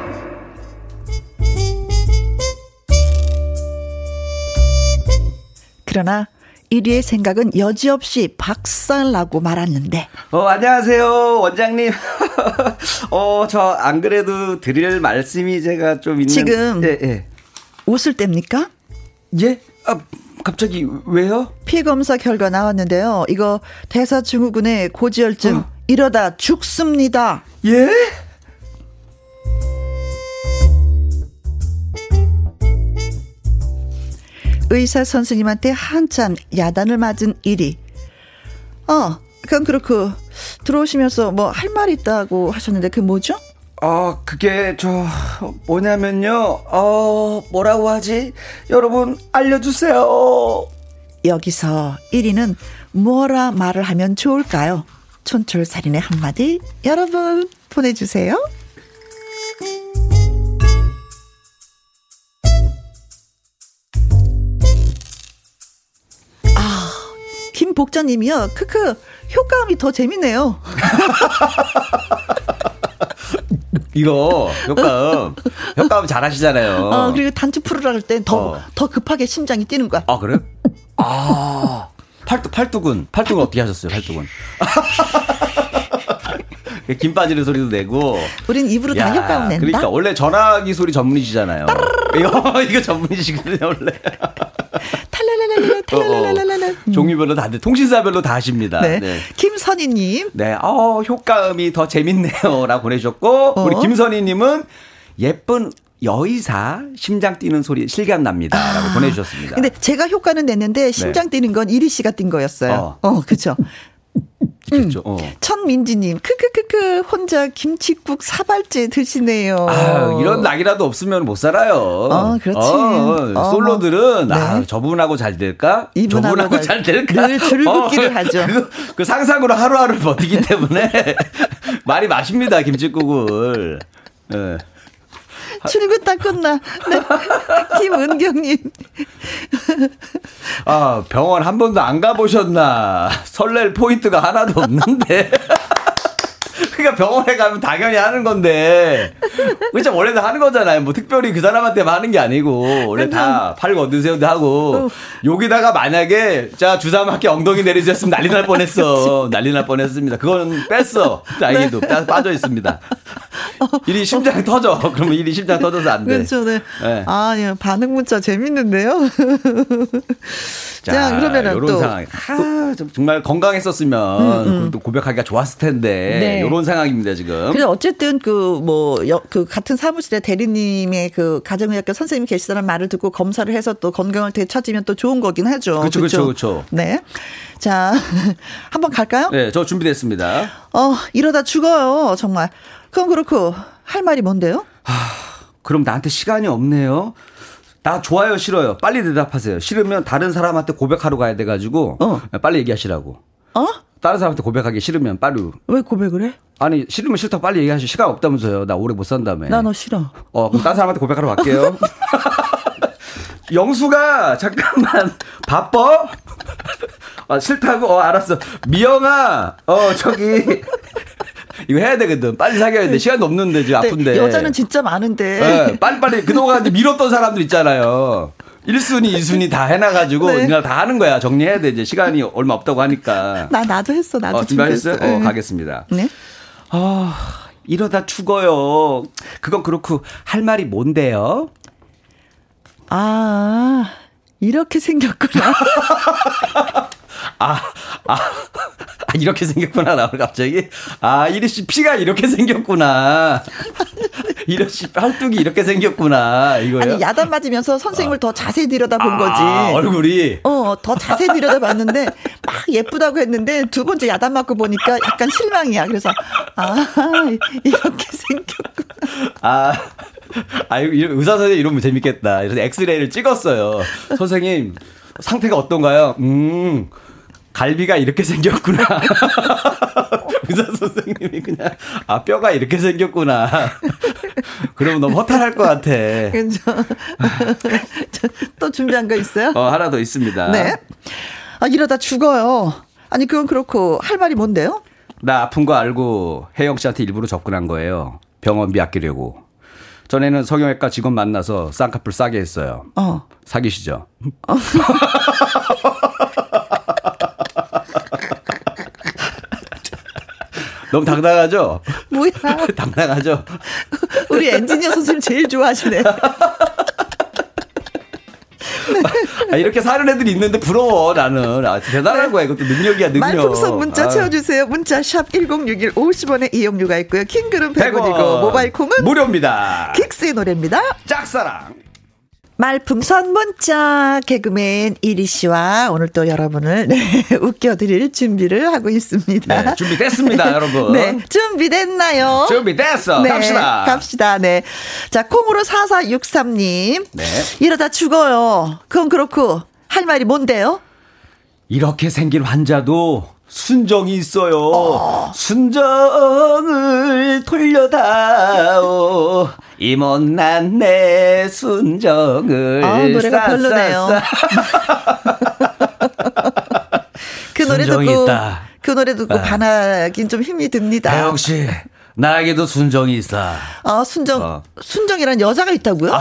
그러나 1위의 생각은 여지없이 박살나고 말았는데. 어, 안녕하세요, 원장님. 어, 저 안 그래도 드릴 말씀이 제가 좀 있는. 지금. 예, 예. 웃을 때입니까? 예? 아, 갑자기 왜요? 피 검사 결과 나왔는데요. 이거 대사증후군의 고지혈증. 어. 이러다 죽습니다. 예? 의사 선생님한테 한참 야단을 맞은 일이. 어, 그건 그렇고 들어오시면서 뭐 할 말 있다고 하셨는데 그 뭐죠? 어, 그게 저 뭐냐면요. 어, 뭐라고 하지? 여러분 알려주세요. 여기서 1위는 뭐라 말을 하면 좋을까요? 촌철살인의 한마디 여러분 보내주세요. 김복자님이요. 크크 효과음이 더 재밌네요. 이거 효과음 효과음 잘하시잖아요. 어 그리고 단추 풀으라 할땐 더더 어. 더 급하게 심장이 뛰는 거야. 아 그래? 아 팔뚝 팔뚝은 팔뚝은 어떻게 하셨어요? 팔뚝은 김 빠지는 소리도 내고. 우린 입으로 야, 다 효과음 낸다. 그러니까 원래 전화기 소리 전문이시잖아요. 이거 이거 전문이시거든요 원래. 어, 어. 종류별로 다 통신사별로 다 하십니다. 네. 네. 김선희님. 네. 어 효과음이 더 재밌네요 라고 보내주셨고 어? 우리 김선희님은 예쁜 여의사 심장 뛰는 소리 실감 납니다라고 아, 보내주셨습니다. 근데 제가 효과는 냈는데 심장 네. 뛰는 건 이리 씨가 뛴 거였어요. 어, 어 그렇죠. 있겠죠. 음. 어. 천민지님, 크크크크, 혼자 김치국 사발째 드시네요. 아, 이런 낙이라도 없으면 못 살아요. 어, 그렇지. 어, 어, 솔로들은, 아, 네. 아, 저분하고 잘 될까? 저분하고 잘 될까? 늘 줄긋기를 어, 하죠. 그, 그 상상으로 하루하루 버티기 때문에 말이 마십니다, 김치국을. 네. 출근 다 끝나. 네. 김은경님. 아, 병원 한 번도 안 가보셨나. 설렐 포인트가 하나도 없는데. 그러니까 병원에 가면 당연히 하는 건데. 그렇죠. 원래는 하는 거잖아요. 뭐 특별히 그 사람한테만 하는 게 아니고. 원래 다 팔고 얻으세요도 하고. 어. 여기다가 만약에 자 주사 맞게 엉덩이 내리셨으면 난리 날 뻔했어. 난리 날 뻔했습니다. 그건 뺐어. 다행히도 네. 빠져 있습니다. 일이 심장 터져. 그러면 일이 심장 터져서 안 돼. 그렇죠. 네. 네. 아, 예, 반응 문자 재밌는데요. 자, 자 그러면은 또 상황. 아, 정말 건강했었으면 음, 음. 또 고백하기가 좋았을 텐데 네. 이런 상황 입니다 지금. 그래 어쨌든 그 뭐그 그 같은 사무실에 대리님의 그 가정의학과 선생님 계시다는 말을 듣고 검사를 해서 또 건강을 되찾으면 또 좋은 거긴 하죠. 그렇죠, 그렇죠, 그렇죠. 네. 자, 한번 갈까요? 네, 저 준비됐습니다. 어, 이러다 죽어요, 정말. 그럼 그렇고 할 말이 뭔데요? 하, 그럼 나한테 시간이 없네요. 나 좋아요, 싫어요. 빨리 대답하세요. 싫으면 다른 사람한테 고백하러 가야 돼가지고 어. 빨리 얘기하시라고. 어? 다른 사람한테 고백하기 싫으면 빨리. 왜 고백을 해? 아니 싫으면 싫다고 빨리 얘기하시. 시간 없다면서요. 나 오래 못 산다며. 나 너 싫어. 어 그럼 다른 사람한테 고백하러 갈게요. 영수가 잠깐만 바빠? 아 싫다고? 어 알았어. 미영아 어 저기 이거 해야 되거든. 빨리 사귀어야 돼. 시간도 없는데 지금 네, 아픈데. 여자는 진짜 많은데. 네, 빨리빨리 그동안 밀었던 사람들 있잖아요. 1순위, 2순위 다 해놔가지고 네. 그냥 다 하는 거야. 정리해야 돼. 이제 시간이 얼마 없다고 하니까. 나 나도 했어. 나도 어, 준비했어요. 어, 네. 가겠습니다. 네. 아 이러다 죽어요. 그건 그렇고 할 말이 뭔데요? 아 이렇게 생겼구나. 아, 아, 이렇게 생겼구나, 나 갑자기. 아, 이리 씨 피가 이렇게 생겼구나. 이리 씨 팔뚝이 이렇게 생겼구나, 이거요? 아니, 야단 맞으면서 선생님을 어. 더 자세히 들여다본 아, 거지. 얼굴이? 어, 더 자세히 들여다봤는데, 막 예쁘다고 했는데, 두 번째 야단 맞고 보니까 약간 실망이야. 그래서, 아, 이렇게 생겼구나. 아. 아, 의사 선생님 이러면 재밌겠다. 그래서 엑스레이를 찍었어요. 선생님, 상태가 어떤가요? 음, 갈비가 이렇게 생겼구나. 의사 선생님이 그냥 아 뼈가 이렇게 생겼구나. 그러면 너무 허탈할 것 같아. 그죠. 또 준비한 거 있어요? 어 하나 더 있습니다. 네. 아 이러다 죽어요. 아니 그건 그렇고 할 말이 뭔데요? 나 아픈 거 알고 혜영 씨한테 일부러 접근한 거예요. 병원비 아끼려고. 전에는 성형외과 직원 만나서 쌍꺼풀 싸게 했어요. 어. 사귀시죠? 어. 너무 당당하죠? 뭐야? 당당하죠? 우리 엔지니어 선생님 제일 좋아하시네. 아, 이렇게 사는 애들이 있는데 부러워 나는 아, 대단한 네. 거야 이것도 능력이야 능력 말풍선 문자 아. 채워주세요 문자 샵 1061 50원의 이용료가 있고요 킹글은 100원이고 모바일 콩은 무료입니다 킥스의 노래입니다 짝사랑 말풍선 문자 개그맨 이리 씨와 오늘 또 여러분을 네, 웃겨드릴 준비를 하고 있습니다. 네, 준비됐습니다, 여러분. 네, 준비됐나요? 준비됐어. 네, 갑시다. 갑시다. 네. 자, 콩으로 4463님. 네. 이러다 죽어요. 그건 그렇고 할 말이 뭔데요? 이렇게 생긴 환자도 순정이 있어요. 어. 순정을 돌려다오. 이 못난 내 순정을. 아, 노래가 별로네요. 그 노래 듣고 있다. 그 노래 듣고 아. 반하긴 좀 힘이 듭니다. 혜영 씨. 나에게도 순정이 있어. 아, 순정, 어. 순정이란 여자가 있다고요?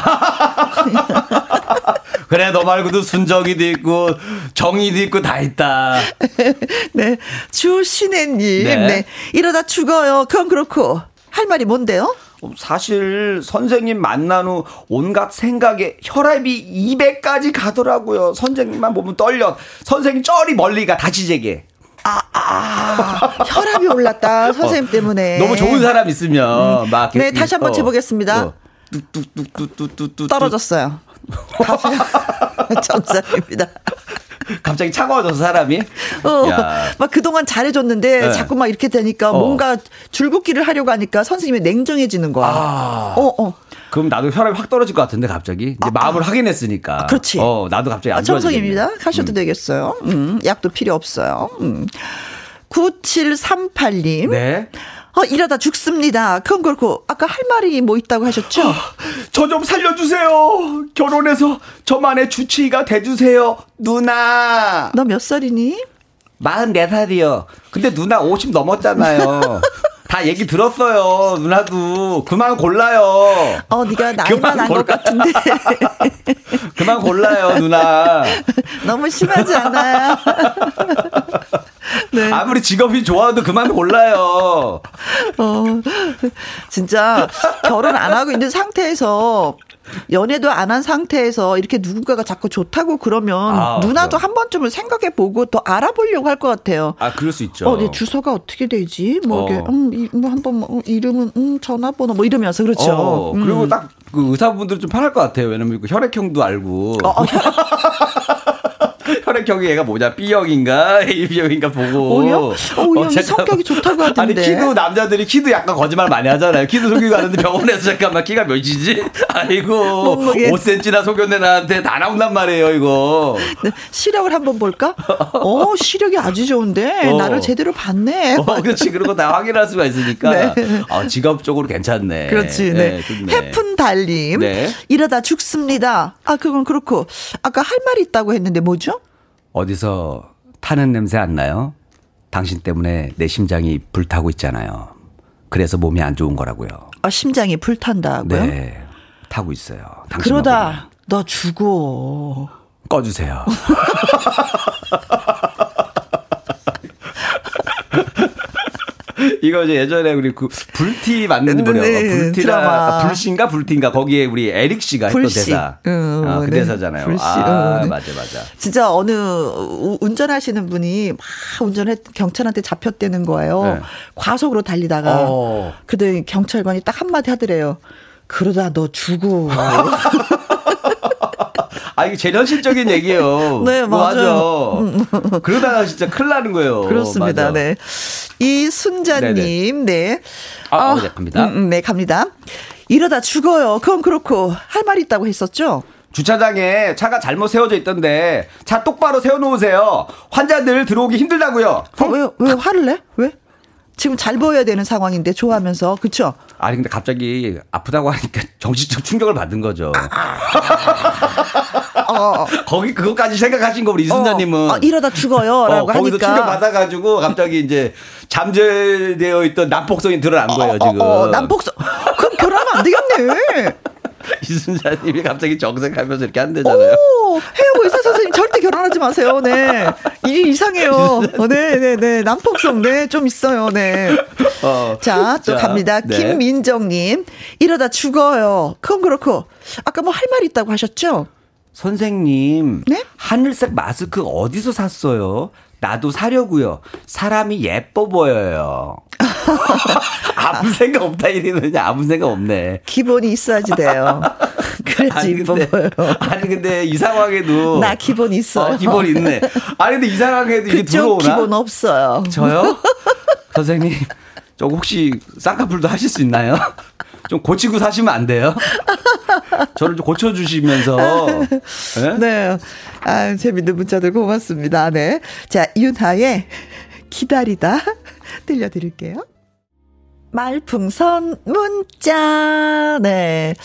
그래, 너 말고도 순정이도 있고, 정의도 있고, 다 있다. 네. 주신혜님. 네. 네. 이러다 죽어요. 그건 그렇고. 할 말이 뭔데요? 사실 선생님 만난 후 온갖 생각에 혈압이 200까지 가더라고요. 선생님만 보면 떨려. 선생님 쩌리 멀리 가 다치제게. 아, 아, 혈압이 올랐다. 선생님 어, 때문에. 너무 좋은 사람 있으면 음. 막. 네, 다시 한번 어, 재보겠습니다. 어. 뚝뚝뚝뚝뚝뚝뚝 떨어졌어요. 정상입니다. 갑자기 차가워져서 사람이. 어, 막 그동안 잘해줬는데 네. 자꾸 막 이렇게 되니까 어. 뭔가 줄긋기를 하려고 하니까 선생님이 냉정해지는 거야. 아. 어, 어. 그럼 나도 혈압이 확 떨어질 것 같은데 갑자기 이제 아, 마음을 아. 확인했으니까. 아, 그렇지. 어, 나도 갑자기 안 아, 정성입니다. 가셔도 음. 되겠어요. 음, 약도 필요 없어요. 음. 9738님. 네. 어, 이러다 죽습니다. 그건 그렇고, 아까 할 말이 뭐 있다고 하셨죠? 어, 저좀 살려주세요. 결혼해서 저만의 주치의가 돼주세요. 누나. 너 몇 살이니? 44살이요. 근데 누나 50 넘었잖아요. 다 얘기 들었어요. 누나도 그만 골라요. 어, 네가 나이만 한것 같은데. 그만 골라요, 누나. 너무 심하지 않아요? 네. 아무리 직업이 좋아도 그만 골라요. 어, 진짜 결혼 안 하고 있는 상태에서 연애도 안 한 상태에서 이렇게 누군가가 자꾸 좋다고 그러면 아, 누나도 그래. 한 번쯤은 생각해 보고 더 알아보려고 할 것 같아요. 아, 그럴 수 있죠. 어, 내 주소가 어떻게 되지? 뭐, 어. 이게, 음, 이, 뭐, 한번, 뭐, 이름은, 음, 전화번호, 뭐 이러면서, 그렇죠. 어, 음. 그리고 딱그 의사분들 좀 편할 것 같아요. 왜냐면 그 혈액형도 알고. 어, 어, 혈액 형이 얘가 뭐냐 B형인가 AB형인가 보고 오야? 어, 어, 어 성격이 좋다고 하던데 아니 키도 남자들이 키도 약간 거짓말 많이 하잖아요 키도 속이고 가는데 병원에서 잠깐만 키가 몇이지? 아이고 몸무게. 5cm나 속였네 나한테 다 나온단 말이에요 이거 네, 시력을 한번 볼까? 어 시력이 아주 좋은데 어. 나를 제대로 봤네 어, 그렇지 그런 거다 확인할 수가 있으니까 네. 아, 직업적으로 괜찮네 그렇지 네, 네. 해픈 달님 네. 이러다 죽습니다 아 그건 그렇고 아까 할 말이 있다고 했는데 뭐죠? 어디서 타는 냄새 안 나요? 당신 때문에 내 심장이 불타고 있잖아요. 그래서 몸이 안 좋은 거라고요. 아, 심장이 불탄다고요? 네. 타고 있어요. 그러다 너 죽어. 꺼주세요. 이거 이제 예전에 우리 그 불티 맞는 노래 네, 불티라 불씨인가 불티인가 거기에 우리 에릭 씨가 불씨. 했던 대사. 음, 아, 그 네. 대사잖아요. 불씨. 아, 음. 맞아 맞아. 진짜 어느 운전하시는 분이 막 운전했 경찰한테 잡혔다는 거예요. 네. 과속으로 달리다가 어. 그때 경찰관이 딱 한마디 하더래요. 그러다 너 죽어. 아, 이게 제일 현실적인 얘기예요. 네, 맞아요. 맞아. 그러다가 진짜 큰일 나는 거예요. 그렇습니다. 맞아. 네. 이순자님, 네. 아, 어, 네, 갑니다. 음, 음, 네, 갑니다. 이러다 죽어요. 그건 그렇고, 할말 있다고 했었죠? 주차장에 차가 잘못 세워져 있던데, 차 똑바로 세워놓으세요. 환자들 들어오기 힘들다고요. 어, 왜, 왜 화를 내? 왜? 지금 잘 보여야 되는 상황인데 좋아하면서 그쵸? 아니 근데 갑자기 아프다고 하니까 정신적 충격을 받은 거죠. 어. 거기 그것까지 생각하신 거 우리 이순자님은 어, 어, 이러다 죽어요라고 어, 거기서 하니까 충격 받아가지고 갑자기 이제 잠재되어 있던 난폭성이 드러난 거예요 어, 지금. 어, 난폭성 그럼 결혼하면 안 되겠네. 이순자님이 갑자기 정색하면서 이렇게 한대잖아요. 오, 해요 의사 선생님 절대 결혼하지 마세요. 네, 일이 이상해요. 어, 네, 네, 네, 남폭성 네, 좀 있어요. 네. 어, 자, 또 자, 갑니다. 네. 김민정님 이러다 죽어요. 그건 그렇고 아까 뭐 할 말 있다고 하셨죠? 선생님, 네? 하늘색 마스크 어디서 샀어요? 나도 사려고요. 사람이 예뻐 보여요. 아무 생각 없다 이러느냐 아무 생각 없네. 기본이 있어야지 돼요. 그래야지 예뻐 보여. 아니 근데 이 상황에도 나 기본 있어. 어, 기본 있네. 아니 근데 이 상황에도 이게 들어오나? 기본 없어요. 저요? 선생님, 저 혹시 쌍꺼풀도 하실 수 있나요? 좀 고치고 사시면 안 돼요? 저를 좀 고쳐주시면서. 네? 네. 아, 재밌는 문자들 고맙습니다. 네. 자, 윤하의 기다리다 들려드릴게요. 말풍선 문자. 네.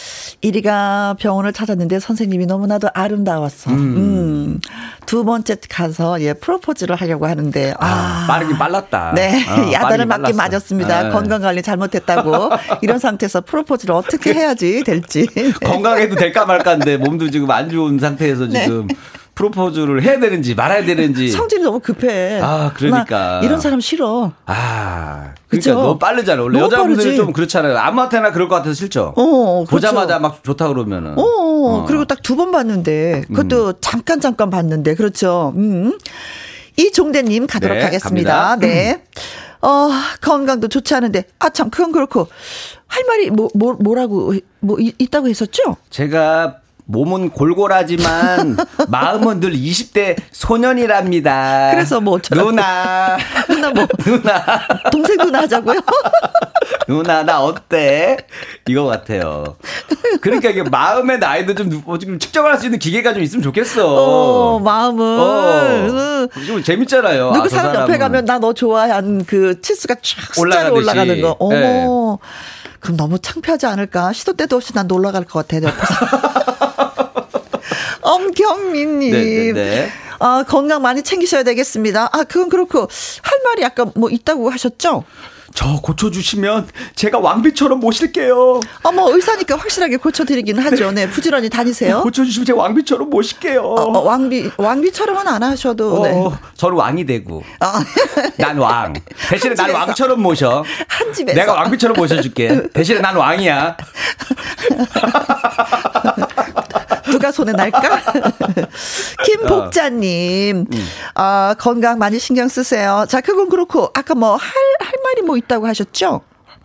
이리가 병원을 찾았는데 선생님이 너무나도 아름다웠어. 음. 음. 두 번째 가서 예 프로포즈를 하려고 하는데 아, 아 빠르긴 빨랐다. 네. 어, 야단을 맞긴 맞았습니다. 네. 건강 관리 잘못했다고. 이런 상태에서 프로포즈를 어떻게 해야지 될지. 건강해도 될까 말까인데 몸도 지금 안 좋은 상태에서 네. 지금 네. 프로포즈를 해야 되는지 말아야 되는지. 성질이 너무 급해. 아, 그러니까. 이런 사람 싫어. 아, 그러니까 그쵸? 너무 빠르잖아. 원래 여자분들이 좀 그렇잖아요. 아무한테나 그럴 것 같아서 싫죠. 어, 그렇죠. 보자마자 막 좋다 그러면은. 어, 어. 그리고 딱 두 번 봤는데 그것도 음. 잠깐 잠깐 봤는데 그렇죠. 음. 이종대님 가도록 네, 하겠습니다. 갑니다. 네. 어, 건강도 좋지 않은데, 아, 참, 그건 그렇고, 할 말이 뭐, 뭐 뭐라고 뭐 있다고 했었죠? 제가 몸은 골골하지만 마음은 늘 20대 소년이랍니다. 그래서 뭐 어쩌라고. 누나. 누나 뭐 누나. 동생 누나 하자고요? 누나 나 어때? 이거 같아요. 그러니까 이게 마음의 나이도 좀, 뭐좀 측정할 수 있는 기계가 좀 있으면 좋겠어. 어, 마음은. 어, 좀 재밌잖아요. 누구 아, 사람 옆에 가면 나 너 좋아한 그 치수가 쫙 숫자로 올라가는 거. 어머. 네. 그럼 너무 창피하지 않을까? 시도 때도 없이 난 놀러 갈 것 같아. 엄경민님. 네, 네, 네. 아, 건강 많이 챙기셔야 되겠습니다. 아, 그건 그렇고, 할 말이 아까 뭐 있다고 하셨죠? 저 고쳐주시면 제가 왕비처럼 모실게요. 어머, 의사니까 확실하게 고쳐드리긴 하죠. 네, 부지런히 다니세요. 고쳐주시면 제가 왕비처럼 모실게요. 어, 어, 왕비, 왕비처럼은 안 하셔도. 어, 네. 저는 왕이 되고. 어. 난 왕. 대신에 난 왕처럼 모셔. 한 집에서. 내가 왕비처럼 모셔줄게. 대신에 난 왕이야. 누가 손에 날까? 김복자님, 어. 음. 아, 건강 많이 신경 쓰세요. 자, 그건 그렇고, 아까 뭐, 할, 할 말이 뭐 있다고 하셨죠?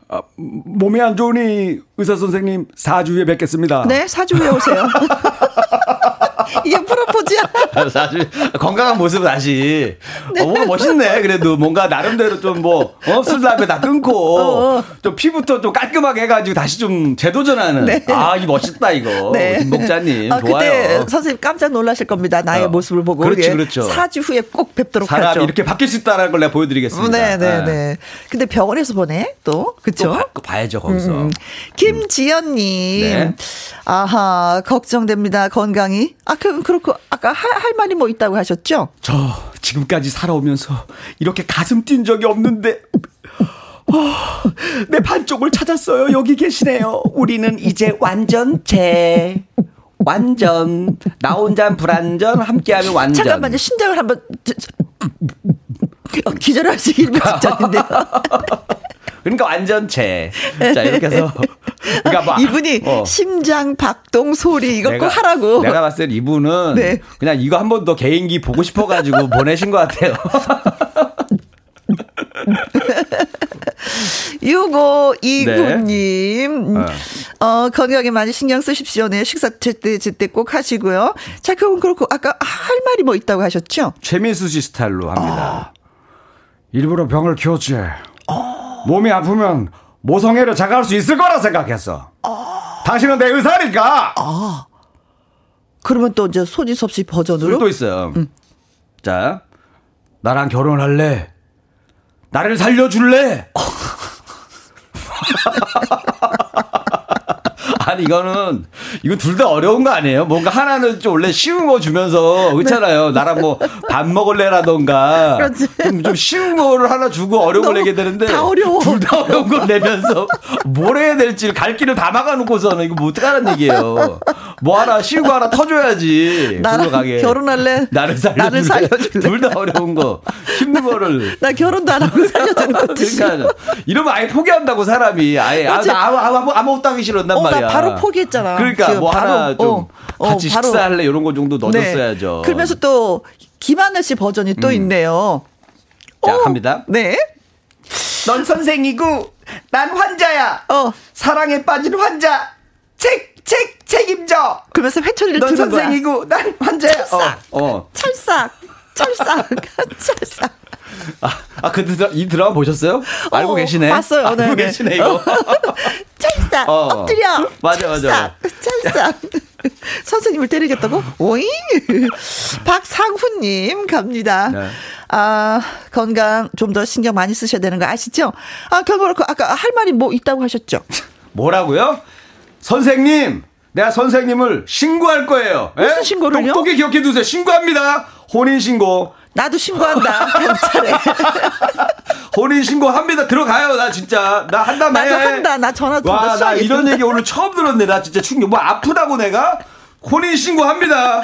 아, 몸이 안 좋으니 의사 선생님 4주 후에 뵙겠습니다. 네, 4주 후에 오세요. 이게 프로포즈야. 사실 건강한 모습 다시. 네. 어, 뭔가 멋있네. 그래도 뭔가 나름대로 좀 뭐, 어, 술 담배 다 끊고, 어, 어. 좀 피부터 좀 깔끔하게 해가지고 다시 좀 재도전하는. 네. 아, 이 멋있다, 이거. 네. 김복자님. 아, 좋아요. 그때 선생님 깜짝 놀라실 겁니다. 나의 어. 모습을 보고. 그렇죠, 그렇죠. 4주 후에 꼭 뵙도록 사람이 하죠. 이렇게 바뀔 수 있다는 걸 내가 보여드리겠습니다. 네, 네, 네, 네. 근데 병원에서 보내, 또. 그쵸? 또 봐, 야죠 거기서. 음. 김지연님. 네. 아하, 걱정됩니다. 건강이. 아, 그, 그렇고, 아까 할, 할 말이 뭐 있다고 하셨죠? 저, 지금까지 살아오면서 이렇게 가슴 뛴 적이 없는데, 어, 내 반쪽을 찾았어요. 여기 계시네요. 우리는 이제 완전체. 완전. 나 혼자 불완전, 함께하면 완전. 잠깐만요. 심장을 한번. 어, 기절하시기 일분 직전인데요. 그러니까 완전체. 자, 이렇게 해서. 그러니까 뭐, 이분이 어. 심장 박동 소리 이거 내가, 꼭 하라고. 내가 봤을 때 이분은 네. 그냥 이거 한 번 더 개인기 보고 싶어 가지고 보내신 것 같아요. 6529님, 네. 어. 어, 건강에 많이 신경 쓰십시오. 네, 식사 제때, 제때 꼭 하시고요. 자, 그건 그렇고, 아까 할 말이 뭐 있다고 하셨죠? 최민수 씨 스타일로 합니다. 어. 일부러 병을 키웠지. 어. 몸이 아프면 모성애를 자각할 수 있을 거라 생각했어. 어. 당신은 내 의사니까. 아. 그러면 또 이제 소지섭 씨 버전으로 또 있어요. 음. 자, 나랑 결혼할래? 나를 살려줄래? 아니 이거는 이거 둘 다 어려운 거 아니에요? 뭔가 하나는 좀 원래 쉬운 거 주면서 그렇잖아요. 네. 나랑 뭐 밥 먹을래라던가 좀, 좀 쉬운 거를 하나 주고 어려운 걸 내게 되는데 다 어려워. 둘 다 어려운 걸 내면서 뭘 해야 될지 갈 길을 다 막아놓고서는 이거 뭐 어떡하라는 얘기예요. 뭐 하나 쉬운 거 하나 터줘야지. 나랑 가게. 결혼할래? 나를 살려줄래? 나를 살려줄래? 둘 다 어려운 거 힘든 거를 나 결혼도 안 하고 살려주는 것도 그러니까 이러면 아예 포기한다고 사람이 아예 아, 나 아무, 아무, 아무것도 하기 싫었단 어, 말이야. 바로 포기했잖아. 그러니까 뭐 바로, 하나 좀 어, 어, 같이 바로. 식사할래 이런 거 정도 넣어줬어야죠. 네. 그러면서 또 김하늘 씨 버전이 또 음. 있네요. 자 오, 갑니다. 네. 넌 선생이고 난 환자야. 어. 사랑에 빠진 환자. 책, 책, 책임져. 그러면서 회초리를 넌 선생이고 난 환자야. 찰싹. 어. 어. 찰싹. 찰싹. 찰싹. 아, 아, 그 드라, 이 드라마 보셨어요? 알고 어, 계시네. 봤어요. 알고 네, 계시네, 이거. 찰싹. 어. 엎드려. 맞아, 맞아. 찰싹. 선생님을 때리겠다고? 오잉! 박상훈님 갑니다. 네. 아, 건강 좀 더 신경 많이 쓰셔야 되는 거 아시죠? 아, 결국 아까 할 말이 뭐 있다고 하셨죠? 뭐라고요? 선생님! 내가 선생님을 신고할 거예요. 무슨 에? 신고를요? 똑똑히 기억해 두세요. 신고합니다. 혼인 신고. 나도 신고한다. 경찰에. 혼인 신고합니다. 들어가요. 나 진짜 나 한다며. 나도 한다. 나 전화 와, 나 이런 얘기 오늘 처음 들었네. 나 진짜 충격. 뭐 아프다고 내가 혼인 신고합니다.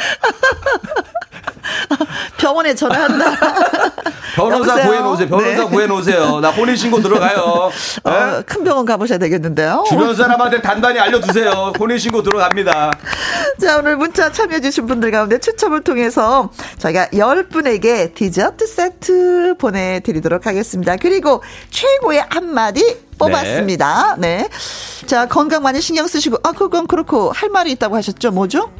병원에 전화한다. 변호사 구해놓으세요. 변호사 네. 구해놓으세요. 나 혼인신고 들어가요. 어, 네? 큰 병원 가보셔야 되겠는데요. 주변 사람한테 단단히 알려두세요. 혼인신고 들어갑니다. 자, 오늘 문자 참여해주신 분들 가운데 추첨을 통해서 저희가 10분에게 디저트 세트 보내드리도록 하겠습니다. 그리고 최고의 한마디 뽑았습니다. 네. 네. 자, 건강 많이 신경 쓰시고, 아, 그건 그렇고, 할 말이 있다고 하셨죠? 뭐죠?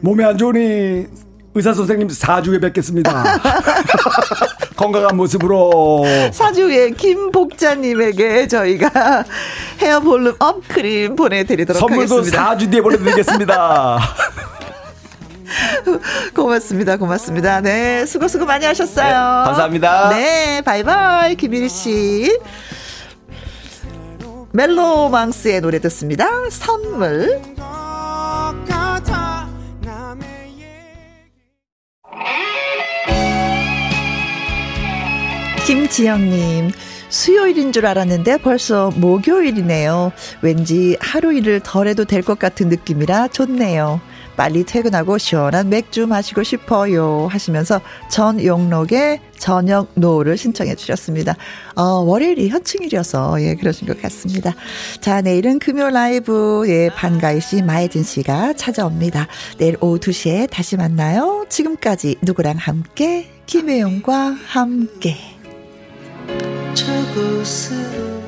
몸에 안 좋으니 의사 선생님 4주에 뵙겠습니다. 건강한 모습으로. 사주에 김복자님에게 저희가 헤어 volume up 크림 보내드리도록 선물도 하겠습니다. 선물도 4주 뒤에 보내드리겠습니다. 고맙습니다. 고맙습니다. 네. 수고, 수고 많이 하셨어요. 네, 감사합니다. 네. 바이바이. 김일희 씨. 멜로망스의 노래 듣습니다. 선물. 김지영님, 수요일인 줄 알았는데 벌써 목요일이네요. 왠지 하루 일을 덜 해도 될 것 같은 느낌이라 좋네요. 빨리 퇴근하고 시원한 맥주 마시고 싶어요. 하시면서 전영록의 저녁놀을 신청해 주셨습니다. 어, 월요일이 현충일이어서, 예, 그러신 것 같습니다. 자, 내일은 금요 라이브, 예, 반가이 씨, 마혜진 씨가 찾아옵니다. 내일 오후 2시에 다시 만나요. 지금까지 누구랑 함께, 김혜영과 함께. 저곳은